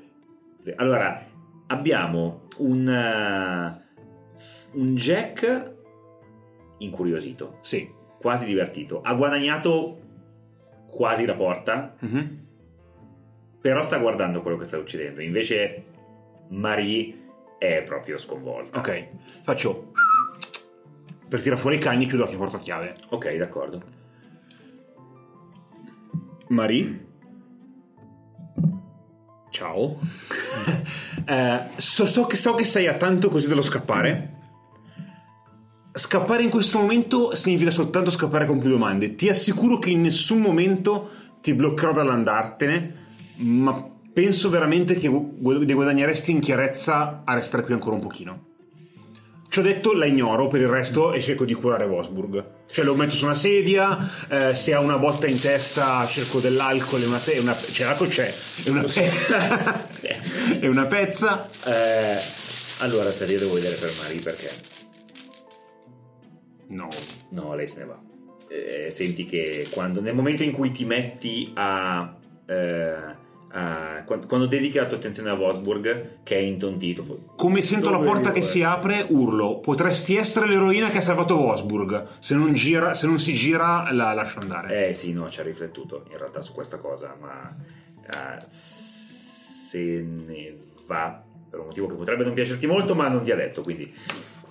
allora abbiamo un un Jack incuriosito sì. quasi divertito ha guadagnato quasi la porta Mhm. però sta guardando quello che sta succedendo invece Marie è proprio sconvolta Ok, faccio. Per tirare fuori i cani, chiudo la porta chiave. ok d'accordo Marie? ciao. Eh, so, so che, so che sei a tanto così dello scappare. Scappare in questo momento significa soltanto scappare con più domande. Ti assicuro che in nessun momento ti bloccherò dall'andartene, ma penso veramente che ne guadagneresti in chiarezza a restare qui ancora un pochino. Ci ho detto, la ignoro per il resto e cerco di curare Wolfsburg. Cioè lo metto su una sedia, eh, se ha una botta in testa cerco dell'alcol e una, pe- una cioè l'alcol c'è, e una, pe- e una pezza. Eh, allora, se io devo vedere per Marie perché No. no, lei se ne va. Eh, senti che quando, nel momento in cui ti metti a, eh, a- quando, quando dedichi la tua attenzione a Wolfsburg, che è intontito, Come sento la porta che si apre, urlo. Potresti essere l'eroina che ha salvato Wolfsburg. Se non, gira, se non si gira, la lascio andare. Eh sì, no, ci ha riflettuto in realtà su questa cosa, ma eh, se ne va per un motivo che potrebbe non piacerti molto, ma non ti ha detto, quindi...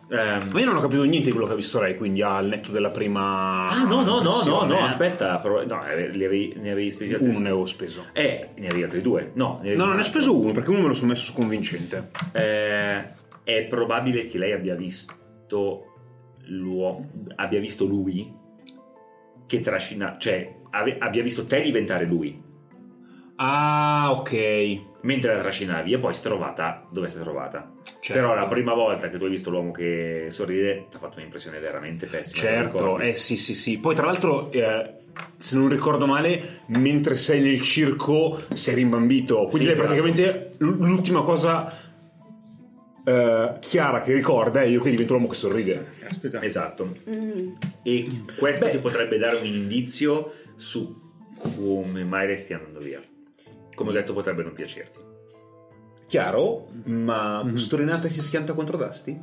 ehm, Ma io non ho capito niente di quello che ha visto lei, quindi al netto della prima. Ah no, no, no, no, no, aspetta, però, no, eh, li avevi, ne avevi spesi altri Uno ne avevo speso. Eh, ne avevi altri due? No, ne No, non ne ho speso uno perché uno me lo sono messo su convincente. Eh, è probabile che lei abbia visto l'uomo, abbia visto lui che trascina, cioè ave- abbia visto te diventare lui Ah, ok. Mentre la trascinavi e poi si è trovata dove si è trovata. Certo. Però la prima volta che tu hai visto l'uomo che sorride ti ha fatto un'impressione veramente pessima. Certo, eh sì, sì, sì. Poi, tra l'altro, eh, se non ricordo male, mentre sei nel circo sei rimbambito. Quindi, Sì, lei esatto. praticamente l- l'ultima cosa eh, chiara che ricorda è io che divento l'uomo che sorride. Aspetta. Esatto. Mm. E questo Beh. ti potrebbe dare un indizio su come mai resti andando via. Come ho detto, potrebbe non piacerti. Chiaro, ma Mhm. Storinata si schianta contro Dusty?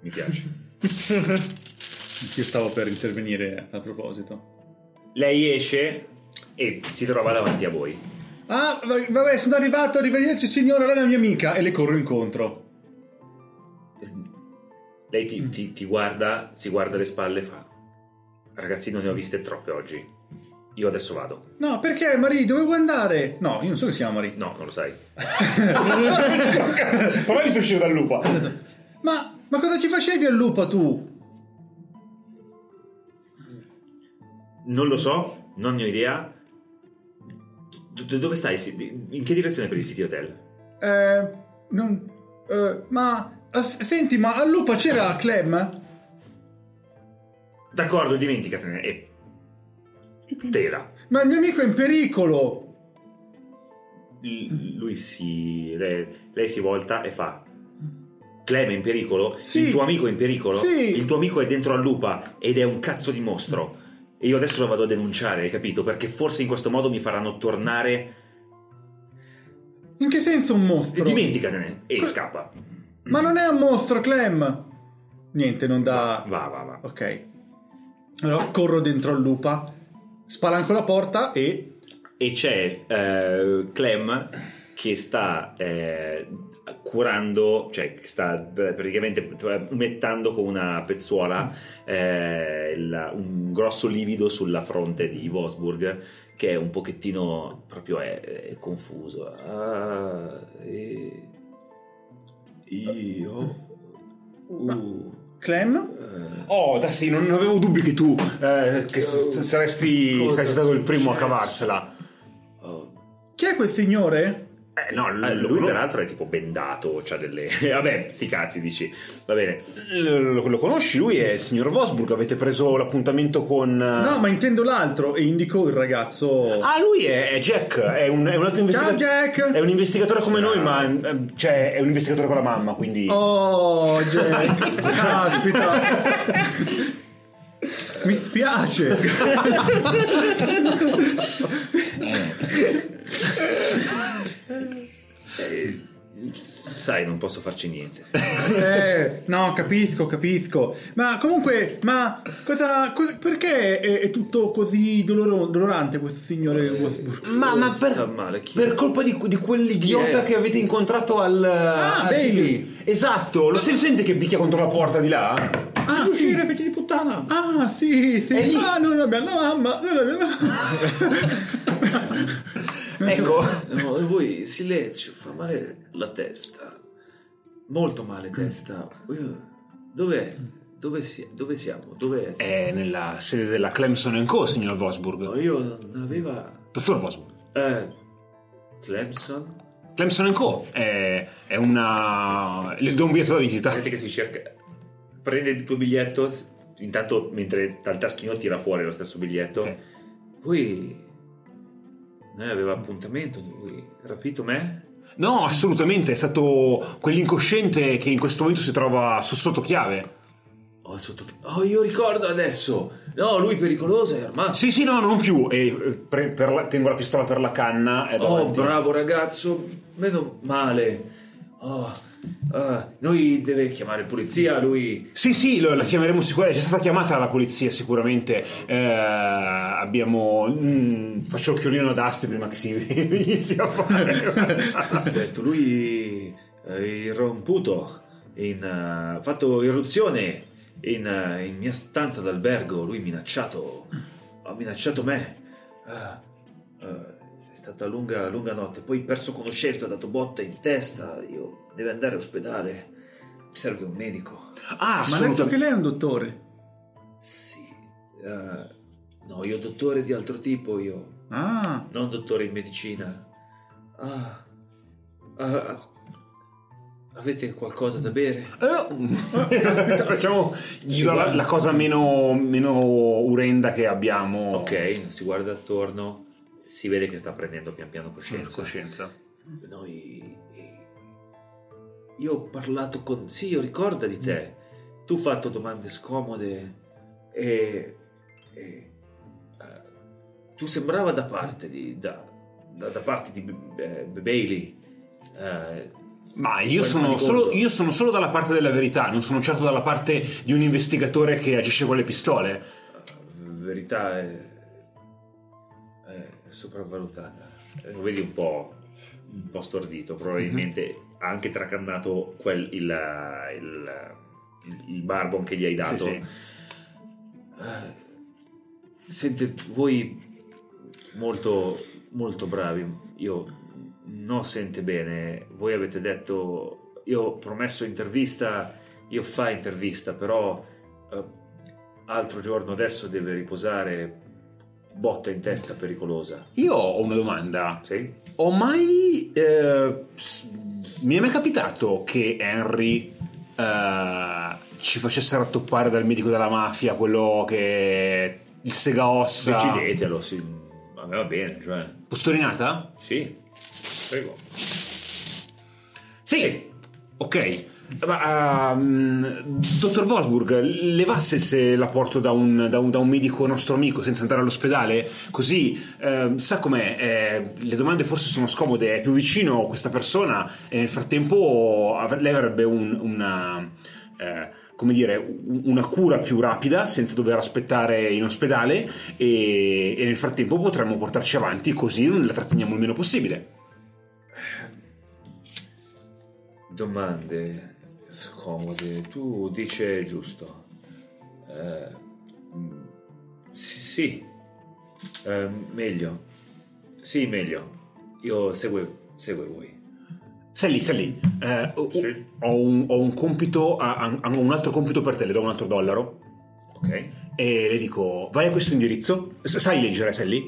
Mi piace. Io stavo per intervenire a proposito. Lei esce e si trova davanti a voi. Ah, va- vabbè, sono arrivato, arrivederci signora, lei è la mia amica e le corro incontro. Lei ti, ti- ti guarda, si guarda alle spalle e fa: Ragazzino, ne ho viste troppe oggi. Io adesso vado. No, perché Marie, dove vuoi andare? No, io non so che si chiama Marie. No, non lo sai. Ma l'hai visto uscire dal lupa? Ma, ma cosa ci facevi al lupa tu? Non lo so, non ne ho idea. D- dove stai? In che direzione per il City Hotel? Eh, non... eh, ma... senti, ma al lupa c'era Clem? D'accordo, dimenticatene. E tela. Ma il mio amico è in pericolo. L- lui si. Lei, lei si volta e fa. Clem è in pericolo? Sì. Il tuo amico è in pericolo? Sì. Il tuo amico è dentro al lupa ed è un cazzo di mostro. E io adesso lo vado a denunciare, hai capito? Perché forse in questo modo mi faranno tornare. In che senso un mostro? Dimenticatene! E Co- scappa. Ma non è un mostro, Clem. Niente, non dà... Va, va, va. Ok. Allora corro dentro al lupa, spalanco la porta e... E c'è eh, Clem che sta eh, curando, cioè che sta praticamente umettando con una pezzuola eh, il- un grosso livido sulla fronte di Wolfsburg che è un pochettino proprio è, è confuso. Ah, e- io... Uh, Clem? eh, Oh, Dusty, non, non avevo dubbi che tu eh, che s- saresti, saresti stato il primo a cavarsela. oh. Chi è quel signore? Eh, no, Eh, lui, lui peraltro è tipo bendato, c'ha delle... Vabbè, sti cazzi dici. Va bene. lo, lo conosci? Lui è il signor Vosburg. Avete preso l'appuntamento con. eh, No, ma intendo l'altro e indico il ragazzo... Ah, lui è, è Jack, è un, è un altro Ciao investigatore. Jack! È un investigatore come Ciao. noi, ma eh, cioè, è un investigatore con la mamma, quindi. Oh, Jack! Caspita! Mi spiace! Eh, sai, non posso farci niente. Eh, no, capisco, capisco. Ma comunque, ma cosa, cosa- perché è, è tutto così doloro- dolorante questo signore Wolfsburg? Ma, ma Sta per, male, per colpa di, di quell'idiota che avete incontrato al. Ah, al Bailey. Esatto, lo si sente che picchia contro la porta di là? Ah, sì. figli di puttana! Ah, sì, sì. Ah, non abbiamo la mamma. Non abbiamo... Ecco. No, e voi silenzio, fa male la testa. Molto male Mm. testa. Io- Dov'è? Dove, si- dove siamo? Dove è? È nella sede della Clemson Co, signor No, Vosburg. io non aveva... Dottor Vosburg. Eh, Clemson? Clemson Co è, è una... Le do un biglietto da visita. Vedete che si cerca. Prende il tuo biglietto. s- Intanto, mentre dal taschino tira fuori lo stesso biglietto. Ok. Poi... Noi aveva appuntamento, lui rapito me? No, assolutamente, è stato quell'incosciente che in questo momento si trova sotto chiave. Oh, sotto... oh, io ricordo adesso! No, lui pericoloso è armato. Sì, sì, no, non più. E eh, pre- per la- tengo la pistola per la canna. È Oh, bravo ragazzo, meno male. Oh, ah, noi deve chiamare polizia, lui... Sì, sì, lo- la chiameremo sicuramente. È già stata chiamata la polizia sicuramente. Eh, abbiamo... mm, faccio l'occhiolino ad Asti prima che si inizi a fare. Sento, lui è irromputo, in, eh, ha fatto irruzione in, eh, in mia stanza d'albergo, lui minacciato, ha minacciato me. È stata lunga, lunga notte, poi perso conoscenza, ha dato botte in testa, io deve andare all'ospedale, mi serve un medico. ah, Ma ha detto che lei è un dottore. Sì, eh, no, io dottore di altro tipo, io Ah, non dottore in medicina. Ah, ah, avete qualcosa da bere? Eh, Facciamo gli do la, la cosa meno, meno orrenda che abbiamo. Ok, si guarda attorno. Si vede che sta prendendo pian piano coscienza. Coscienza. Noi... Io ho parlato con... Sì, io ricordo di te. Tu hai fatto domande scomode e... e, eh, tu sembrava da parte di... da, da- da parte di eh, Bailey. Eh, Ma io sono, solo, io sono solo dalla parte della verità, non sono certo dalla parte di un investigatore che agisce con le pistole. verità è, è sopravvalutata. Eh, Lo vedi un po', un po' stordito. Probabilmente ha anche tracannato quel, il, il, il, barbon che gli hai dato. Sì, sì. Eh, Siete voi molto, molto bravi. Io non sente bene. Voi avete detto, io ho promesso intervista, io fa intervista, però eh, altro giorno adesso deve riposare. Botta in testa pericolosa. Io ho una domanda. Sì? Ho mai. eh, mi è mai capitato che Henry eh, ci facesse rattoppare dal medico della mafia, quello che. il sega ossa. Decidetelo, sì. A me va bene, cioè. Postorinata? Sì. Prego. Sì. Ok. Ma, ehm, dottor Wolfburg, levasse se la porto da un, da un- da un medico nostro amico senza andare all'ospedale? Così, ehm, sa com'è? eh, le domande forse sono scomode, è più vicino questa persona e nel frattempo av- lei avrebbe un- una, eh, come dire, un- una cura più rapida senza dover aspettare in ospedale e, e nel frattempo potremmo portarci avanti così la tratteniamo il meno possibile. Domande scomode. Tu dice giusto. Eh, mm, sì, sì. Eh, meglio. Sì, meglio. Io seguo, seguo voi. Sali, sali. Eh, ho, Sì. ho un, ho un compito, ho un altro compito per te, le do un altro dollaro Ok. e le dico, vai a questo indirizzo, sai leggere, Sally?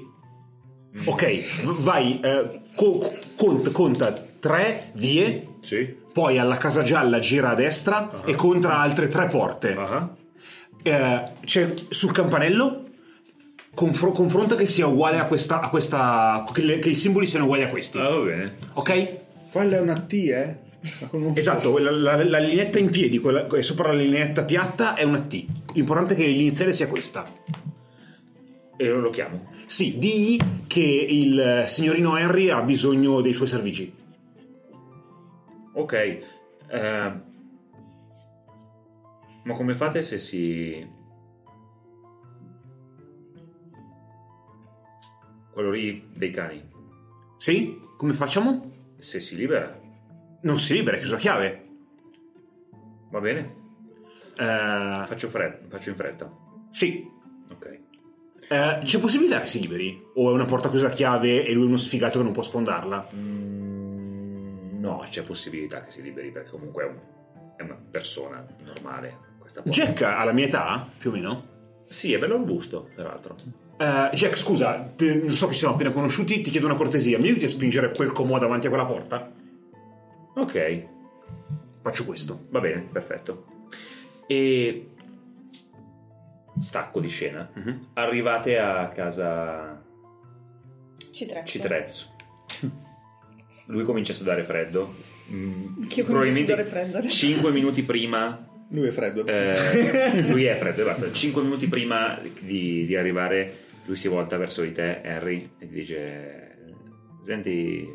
Ok, v- vai, eh, co- conta, conta tre vie, Sì. Poi alla Casa Gialla gira a destra e conta altre tre porte. Ah. Eh, c'è sul campanello, confro- confronta che sia uguale a questa, a questa che, le- che i simboli siano uguali a questi. Ah, va bene. Ok? quella è una T, eh? Esatto, la, la- la lineetta in piedi, quella sopra la lineetta piatta è una T. L'importante è che l'iniziale sia questa. E lo chiamo. Sì, digli che il signorino Henry ha bisogno dei suoi servigi. Ok. eh, ma come fate se si... Quello lì dei cani. Sì? Come facciamo? Se si libera, Non si libera, è chiusa a chiave. va bene. Eh, Faccio, fre- faccio in fretta. sì. Ok. Eh, c'è possibilità che si liberi? O è una porta chiusa a chiave e lui è uno sfigato che non può sfondarla? Mm, no, c'è possibilità che si liberi perché comunque è, un- è una persona normale. Jack ha la mia età, più o meno. Sì, è bello robusto, peraltro. Eh, Jack, scusa, te- so che ci siamo appena conosciuti, ti chiedo una cortesia. Mi aiuti a spingere quel comò davanti a quella porta? Ok, Faccio questo. va bene, perfetto. E stacco di scena. Mhm. Arrivate a casa Citrezzo. Citrezzo. Lui comincia a sudare freddo. Mm, Anch'io comincio a sudare freddo. 5 minuti prima Lui è freddo. Eh, lui è freddo e basta. 5 minuti prima di, di arrivare, lui si volta verso di te, Harry, e ti dice: Senti,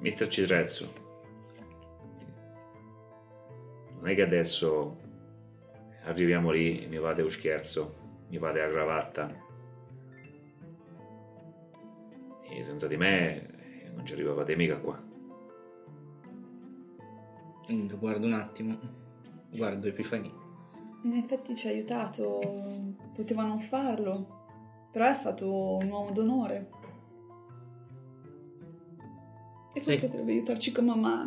Mr. Citrezzo, non è che adesso arriviamo lì e mi vade lo scherzo, mi vade la cravatta. E senza di me eh, non ci arrivavate mica qua. Guardo un attimo. Guardo Epifania. In effetti ci ha aiutato, poteva non farlo, però è stato un uomo d'onore. E poi Sì. potrebbe aiutarci con mamma.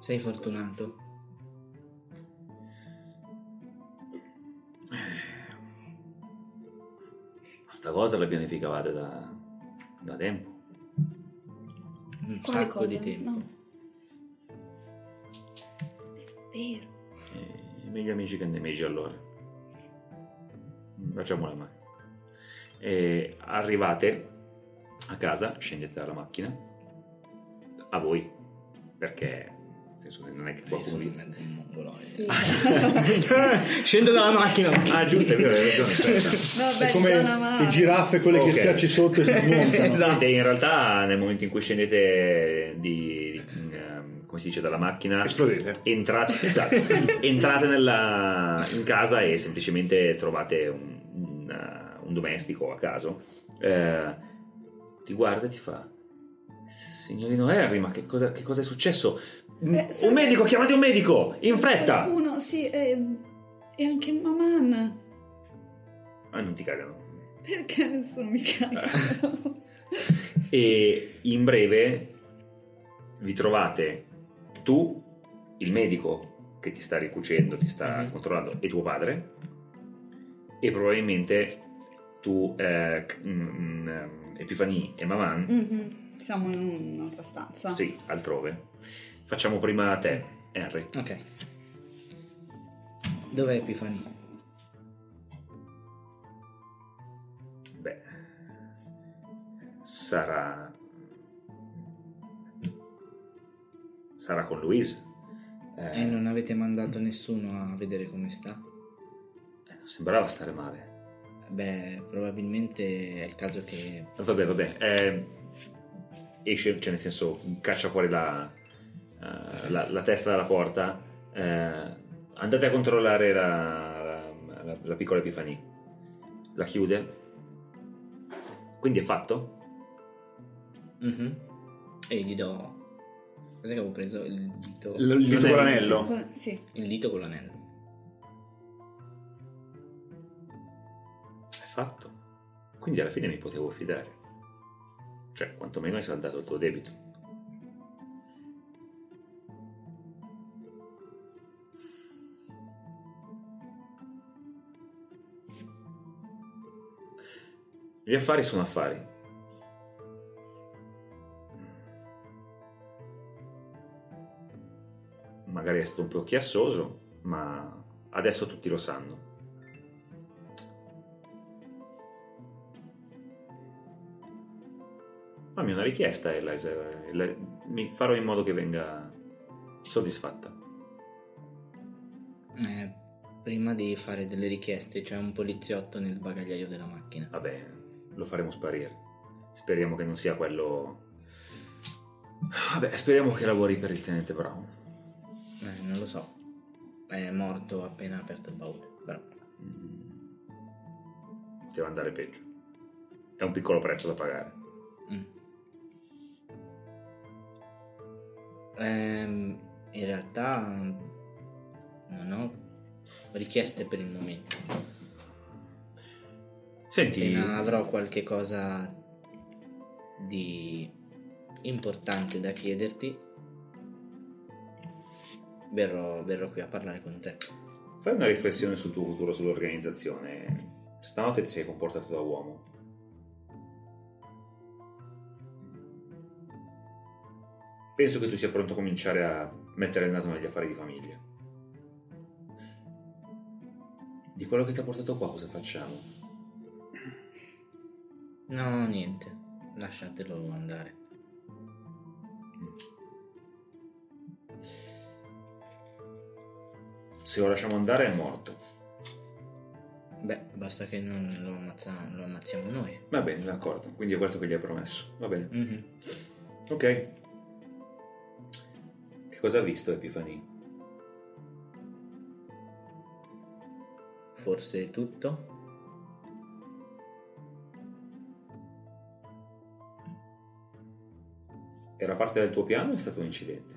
Sei fortunato. Ma sta cosa la pianificavate da, da tempo. Un Quale sacco cosa? di tempo. No. È vero. E meglio amici che nemici allora. Facciamo la mano. E arrivate a casa, scendete dalla macchina. A voi. Perché senso, non è che qualcuno sono in mezzo mongoloide. Sì. Scendo dalla macchina. Ah, giusto, è vero, hai ragione. Vabbè, È come le giraffe, quelle Ok. che schiacci sotto e si smontano. Esatto. E in realtà nel momento in cui scendete di, di- ehm, come si dice dalla macchina Esplodete. entrate, esatto, entrate nella- in casa e semplicemente trovate un, un, un domestico a caso eh, ti guarda e ti fa signorino Harry ma che cosa, che cosa è successo Eh, un medico chiamate un medico in fretta Qualcuno, sì, e, e anche Maman. ah, non ti cagano Perché nessuno mi caga? e in breve vi trovate tu, il medico che ti sta ricucendo, ti sta Mhm. controllando, e tuo padre, e probabilmente tu, eh, mm, mm, Epifani e Maman, Mhm. Siamo in un'altra stanza. sì, altrove. Facciamo prima te, Henry. Ok. Dov'è Epifania? Beh, sarà... Sarà con Louise. Eh, E non avete mandato nessuno a vedere come sta? non sembrava stare male. Beh, probabilmente è il caso che... Vabbè, vabbè. eh, esce, cioè nel senso, caccia fuori la, eh, la, la testa dalla porta. eh, andate a controllare la, la- la piccola Epifania. La chiude. Quindi è fatto? Mhm. E gli do... Cos'è che avevo preso? Il dito... Il il dito con l'anello. Con- Sì. Il dito con l'anello. È fatto. Quindi alla fine mi potevo fidare. Cioè, quantomeno hai saldato il tuo debito. Gli affari sono affari. Magari è stato un po' chiassoso, ma adesso tutti lo sanno. Fammi una richiesta, e Mi farò in modo che venga soddisfatta. Eh, prima di fare delle richieste c'è un poliziotto nel bagagliaio della macchina. Vabbè, lo faremo sparire. Speriamo che non sia quello. Vabbè, speriamo che lavori per il tenente Brown. Eh, non lo so. È morto appena aperto il baule. Però. Mm. Poteva andare peggio. È un piccolo prezzo da pagare. Mm. Ehm, in realtà non ho richieste per il momento. Senti, Appena avrò qualche cosa di importante da chiederti, verrò, verrò qui a parlare con te. fai una riflessione sul tuo futuro, sull'organizzazione. Stanotte ti sei comportato da uomo. Penso che tu sia pronto a cominciare a mettere il naso negli affari di famiglia. Di quello che ti ha portato qua cosa facciamo? No, niente, lasciatelo andare. Se lo lasciamo andare è morto. Beh, basta che non lo, ammazza- lo ammazziamo noi. Va bene, d'accordo. Quindi è questo che gli hai promesso. Va bene. Mhm. Ok. Che cosa ha visto Epifani? Forse tutto? Era parte del tuo piano o è stato un incidente?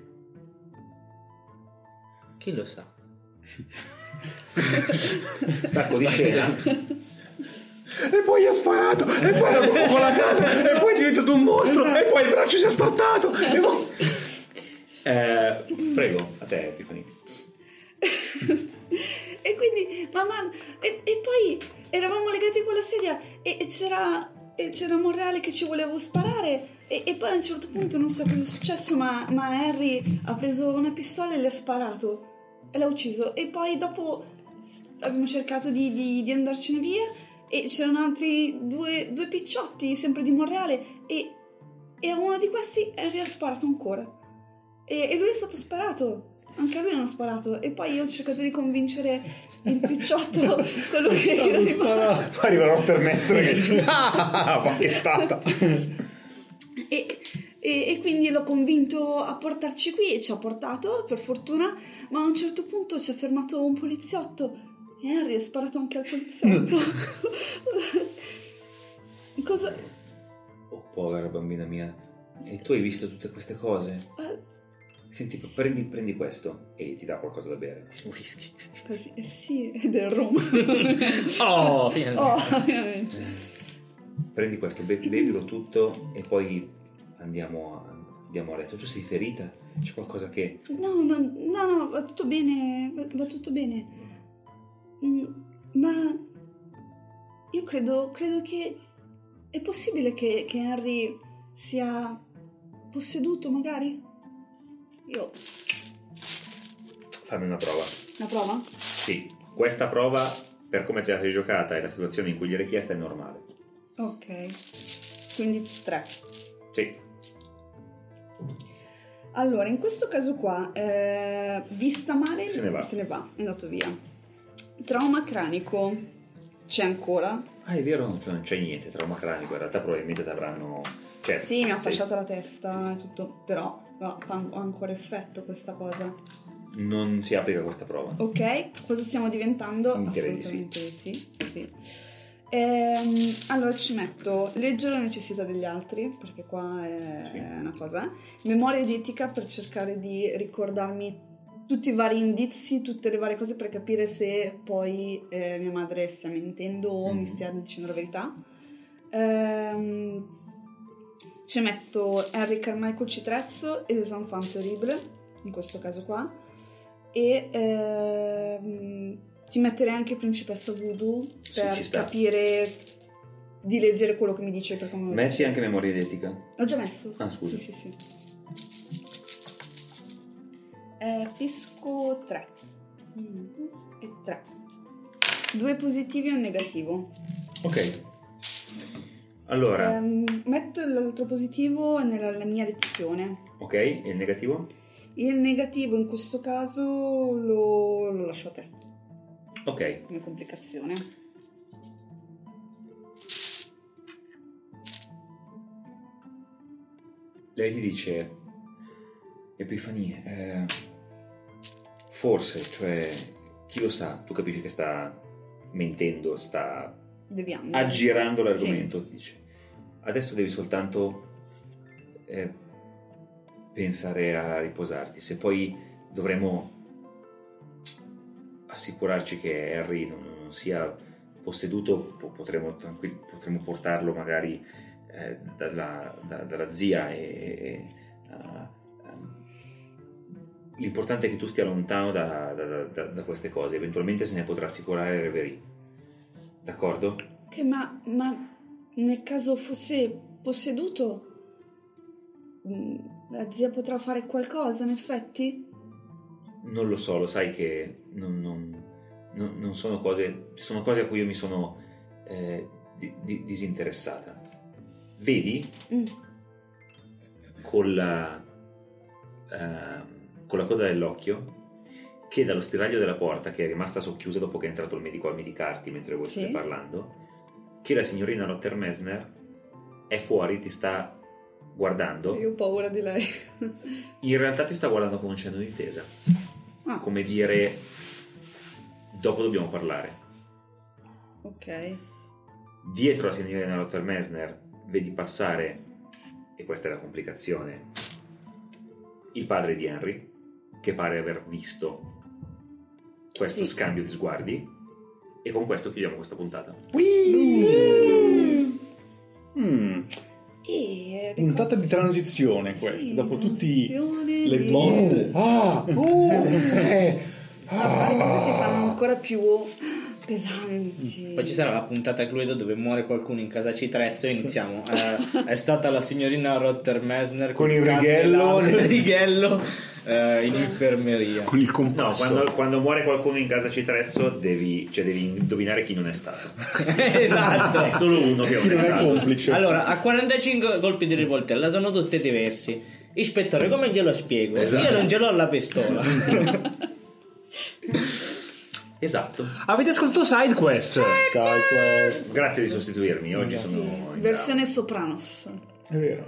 Chi lo sa? Stacco di scena. E poi ha sparato, e poi ha dato fuoco alla casa, e poi è diventato un mostro, e poi il braccio si è stortato. E poi... Eh, prego, a te Epifani. E quindi, mamma, e, e poi eravamo legati con la sedia e, e c'era, e c'era Monreale che ci voleva sparare. E, e poi a un certo punto non so cosa è successo, ma, ma Harry ha preso una pistola e le ha sparato e l'ha ucciso. E poi dopo abbiamo cercato di, di- di andarcene via e c'erano altri due, due picciotti, sempre di Monreale, e, e a uno di questi Harry ha sparato ancora. E, e lui è stato sparato. Anche a lui hanno sparato. E poi io ho cercato di convincere il picciotto, quello che era rimasto. Poi arriva l'ottermestre che dice, ah, pacchettata. E, e- e quindi l'ho convinto a portarci qui e ci ha portato, per fortuna, ma a un certo punto ci ha fermato un poliziotto e Harry ha sparato anche al poliziotto. Cosa... Oh, povera bambina mia. E tu hai visto tutte queste cose? eh, Senti, prendi, prendi questo e ti dà qualcosa da bere. Whisky. così, eh sì, è del rum. Oh, finalmente. oh, ovviamente. Prendi questo, be- bevilo tutto e poi andiamo a, andiamo a letto. Tu sei ferita? C'è qualcosa che... No, no, no, no, va tutto bene, va, va tutto bene. Mm, ma io credo, credo che è possibile che, che Harry sia posseduto, magari? Io... Fammi una prova. La prova? Sì, questa prova, per come te la sei giocata e la situazione in cui gliel'hai chiesta, è normale. Ok. Quindi tre. Sì. Allora, in questo caso qua, eh, vista male, Se ne va. se ne va, è andato via. Trauma cranico, c'è ancora? Ah, è vero, non c'è, non c'è niente, trauma cranico, in realtà probabilmente ti avranno... Cioè, Sì, mi ha fasciato la testa e tutto, però no, fa ancora effetto questa cosa. Non si applica questa prova. Ok, cosa stiamo diventando? Di Assolutamente sì. sì. Ehm, allora ci metto leggere la necessità degli altri, perché qua è, Sì. una cosa. Memoria ed etica per cercare di ricordarmi tutti i vari indizi, tutte le varie cose per capire se poi eh, mia madre stia mentendo o Mm. mi stia dicendo la verità. Ehm, ci metto Henry Carmichael Citrezzo e Les Enfants Terribles, in questo caso qua. E ehm, ti metterei anche Principessa Voodoo Sì, per sta. capire di leggere quello che mi dice. Perché non Metti anche memoria etica. L'ho già messo. Ah, scusa. Sì, sì, sì. Eh, fisco 3. e 3. Due positivi e un negativo. Ok. Allora, Ehm, metto l'altro positivo nella, nella mia lezione. ok, e il negativo? Il negativo in questo caso lo, lo lascio a te Ok. come complicazione. Lei ti dice, Epifania, eh, forse, cioè, chi lo sa, tu capisci che sta mentendo, sta Deviamo. aggirando l'argomento, ti dice. Adesso devi soltanto eh, pensare a riposarti, se poi dovremo assicurarci che Harry non, sia posseduto po- potremo, tranquill- potremo portarlo magari eh, dalla, da- dalla zia e, e- ehm, l'importante è che tu stia lontano da, da- da- queste cose eventualmente se ne potrà assicurare Reverie d'accordo? Ok, ma, ma nel caso fosse posseduto, mm, la zia potrà fare qualcosa, in effetti? Non lo so, lo sai che non, non- non- sono cose, sono cose a cui io mi sono eh, di- di- disinteressata. Vedi Mm. con la, ehm, con la coda dell'occhio che dallo spiraglio della porta, che è rimasta socchiusa dopo che è entrato il medico a medicarti mentre voi Sì. state parlando, che la signorina Rottermesner è fuori, ti sta guardando. Io ho paura di lei. In realtà ti sta guardando con un cenno di tesa, ah, come dire dopo dobbiamo parlare. ok. Dietro la signorina Rottermesner vedi passare, e questa è la complicazione, il padre di Henry, che pare aver visto questo Sì. scambio di sguardi, e con questo chiudiamo questa puntata. Mm, E puntata di transizione Sì, questa, dopo tutti transizione le botte. Ah, eh, A parte si fanno ancora più pesanti. Poi ci sarà la puntata Cluedo dove muore qualcuno in casa Citrezzo e iniziamo. Eh, è stata la signorina Rottermesner Con il cannella- righello. con il righello eh, in infermeria. Con il No, compasso. quando, quando muore qualcuno in casa Citrezzo devi, cioè devi indovinare chi non è stato. esatto. È solo uno che non è stato. complice. Allora, a 45 colpi di rivoltella sono tutte diversi. Ispettore, come glielo spiego? Esatto. Io non ce l'ho la pistola. Esatto. Avete ascoltato SideQuest? Sai, questo. Grazie di sostituirmi, oggi sono in Versione Sopranos. È vero.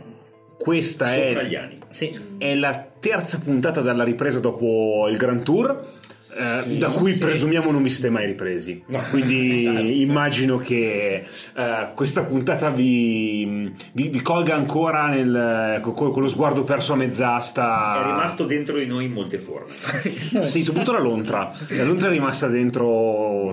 Questa è, sì. è la terza puntata dalla ripresa dopo il Grand Tour. Eh, da cui presumiamo non vi siete mai ripresi. Quindi Esatto. immagino che eh, questa puntata vi, vi- vi colga ancora nel- co- con lo sguardo perso a mezz'asta. È rimasto dentro di noi in molte forme. Sì, soprattutto la lontra. La lontra è rimasta dentro.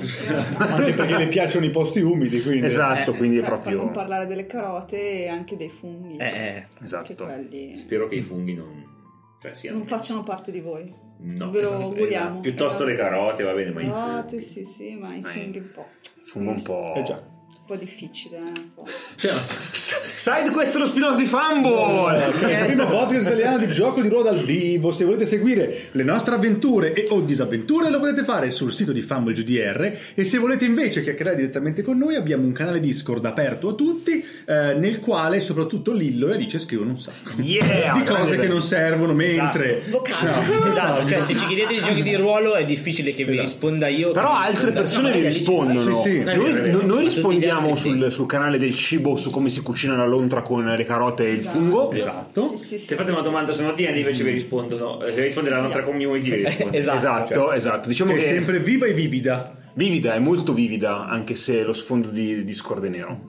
Anche perché le piacciono i posti umidi, quindi. esatto, Eh. quindi è Beh, Per proprio. non parlare delle carote e anche dei funghi. Eh, eh. Che Esatto. quelli Spero che i funghi non, cioè siano. non facciano parte di voi. No, Ve lo esatto, auguriamo. esatto. Piuttosto le carote, va bene, ma i Carote, funghi. sì, sì, ma i Ma funghi un po'. Fungo un po'. Eh già. Un po' difficile, eh. Cioè, Side questo è lo spin-off di Fumble! Che è il primo podcast italiano di gioco di ruolo dal vivo. Se volete seguire le nostre avventure e o disavventure lo potete fare sul sito di Fumble GDR e se volete invece chiacchierare direttamente con noi abbiamo un canale Discord aperto a tutti eh, nel quale soprattutto Lillo e Alice scrivono un sacco Yeah! di cose grande- che non servono mentre Vocale. Esatto, cioè se ci chiedete di giochi di ruolo è difficile che vi risponda io. Però altre persone No, vi rispondono. Sì, sì. Noi, noi- noi Gli rispondiamo altri sì. sul, sul canale del cibo su come si cucina la lontra con le carote e il fungo. esatto Sì, sì, sì, se fate sì, una domanda sì. su D&D invece vi rispondono, eh, vi risponde la nostra community, vi risponde. Esatto. Esatto, esatto. Diciamo che che è sempre viva e vivida vivida, è molto vivida, anche se lo sfondo di Discord è nero.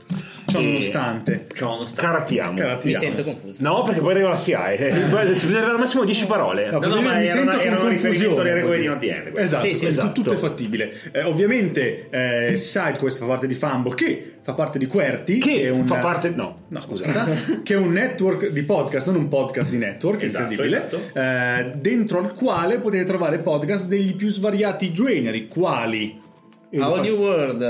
ciò nonostante Ciao, non sta. Caratiamo. Carati- Mi sento confuso. No, perché poi arriva la SIAE. Eh, Bisogna arrivare al massimo 10 parole. No, No, no, ma mi era sento una- con era un riferimento confusione, alle regole di questo. Esatto, Sì, sì, esatto, tutto è fattibile. Eh, ovviamente eh, SideQuest fa parte di Fumble che fa parte di Querti Che è un fa parte. No, No, scusa, che è un network di podcast, non un podcast di network, Esatto, incredibile, esatto. eh, dentro al quale potete trovare podcast degli più svariati generi, quali... Our New World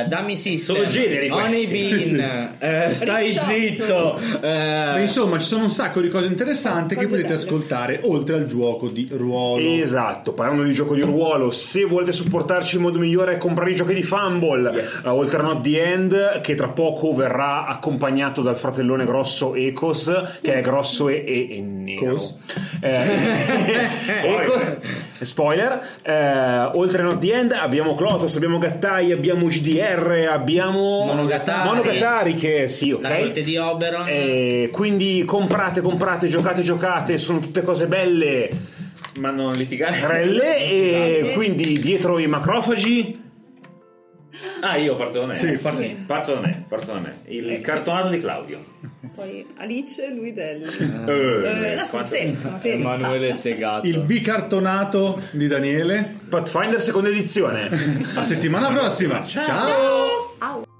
eh, Dummy System, Sono generi Honey questi. Bean, Sì, sì. eh, Stai Ricciotto. zitto. Beh, eh, insomma, ci sono un sacco di cose interessanti che Cose potete belle. ascoltare oltre al gioco di ruolo. Esatto, parlando di gioco di ruolo, se volete supportarci il modo migliore è comprare i giochi di Fumble, Yes. eh, oltre a Not the End, che tra poco verrà accompagnato dal fratellone grosso Ecos, che è grosso e, e, e nero. Cos? Eh, Ecos- spoiler, eh, oltre a Not the End abbiamo Clotos, abbiamo Gattai, abbiamo GDR, abbiamo Monogatari. Monogatari che sì, ok. La corte di Oberon. Eh, quindi comprate, comprate, giocate, giocate, sono tutte cose belle Ma non litigare. Relle e quindi dietro i macrofagi Ah, io parto da me. Sì, parti. Sì. Parto da me, parto da me. Il Eh. cartonato di Claudio. Poi Alice, lui del... Eh, Eh, no, quanto- sì, sì. Emanuele Segato. Il bicartonato di Daniele. Pathfinder seconda edizione. A settimana prossima. Ciao.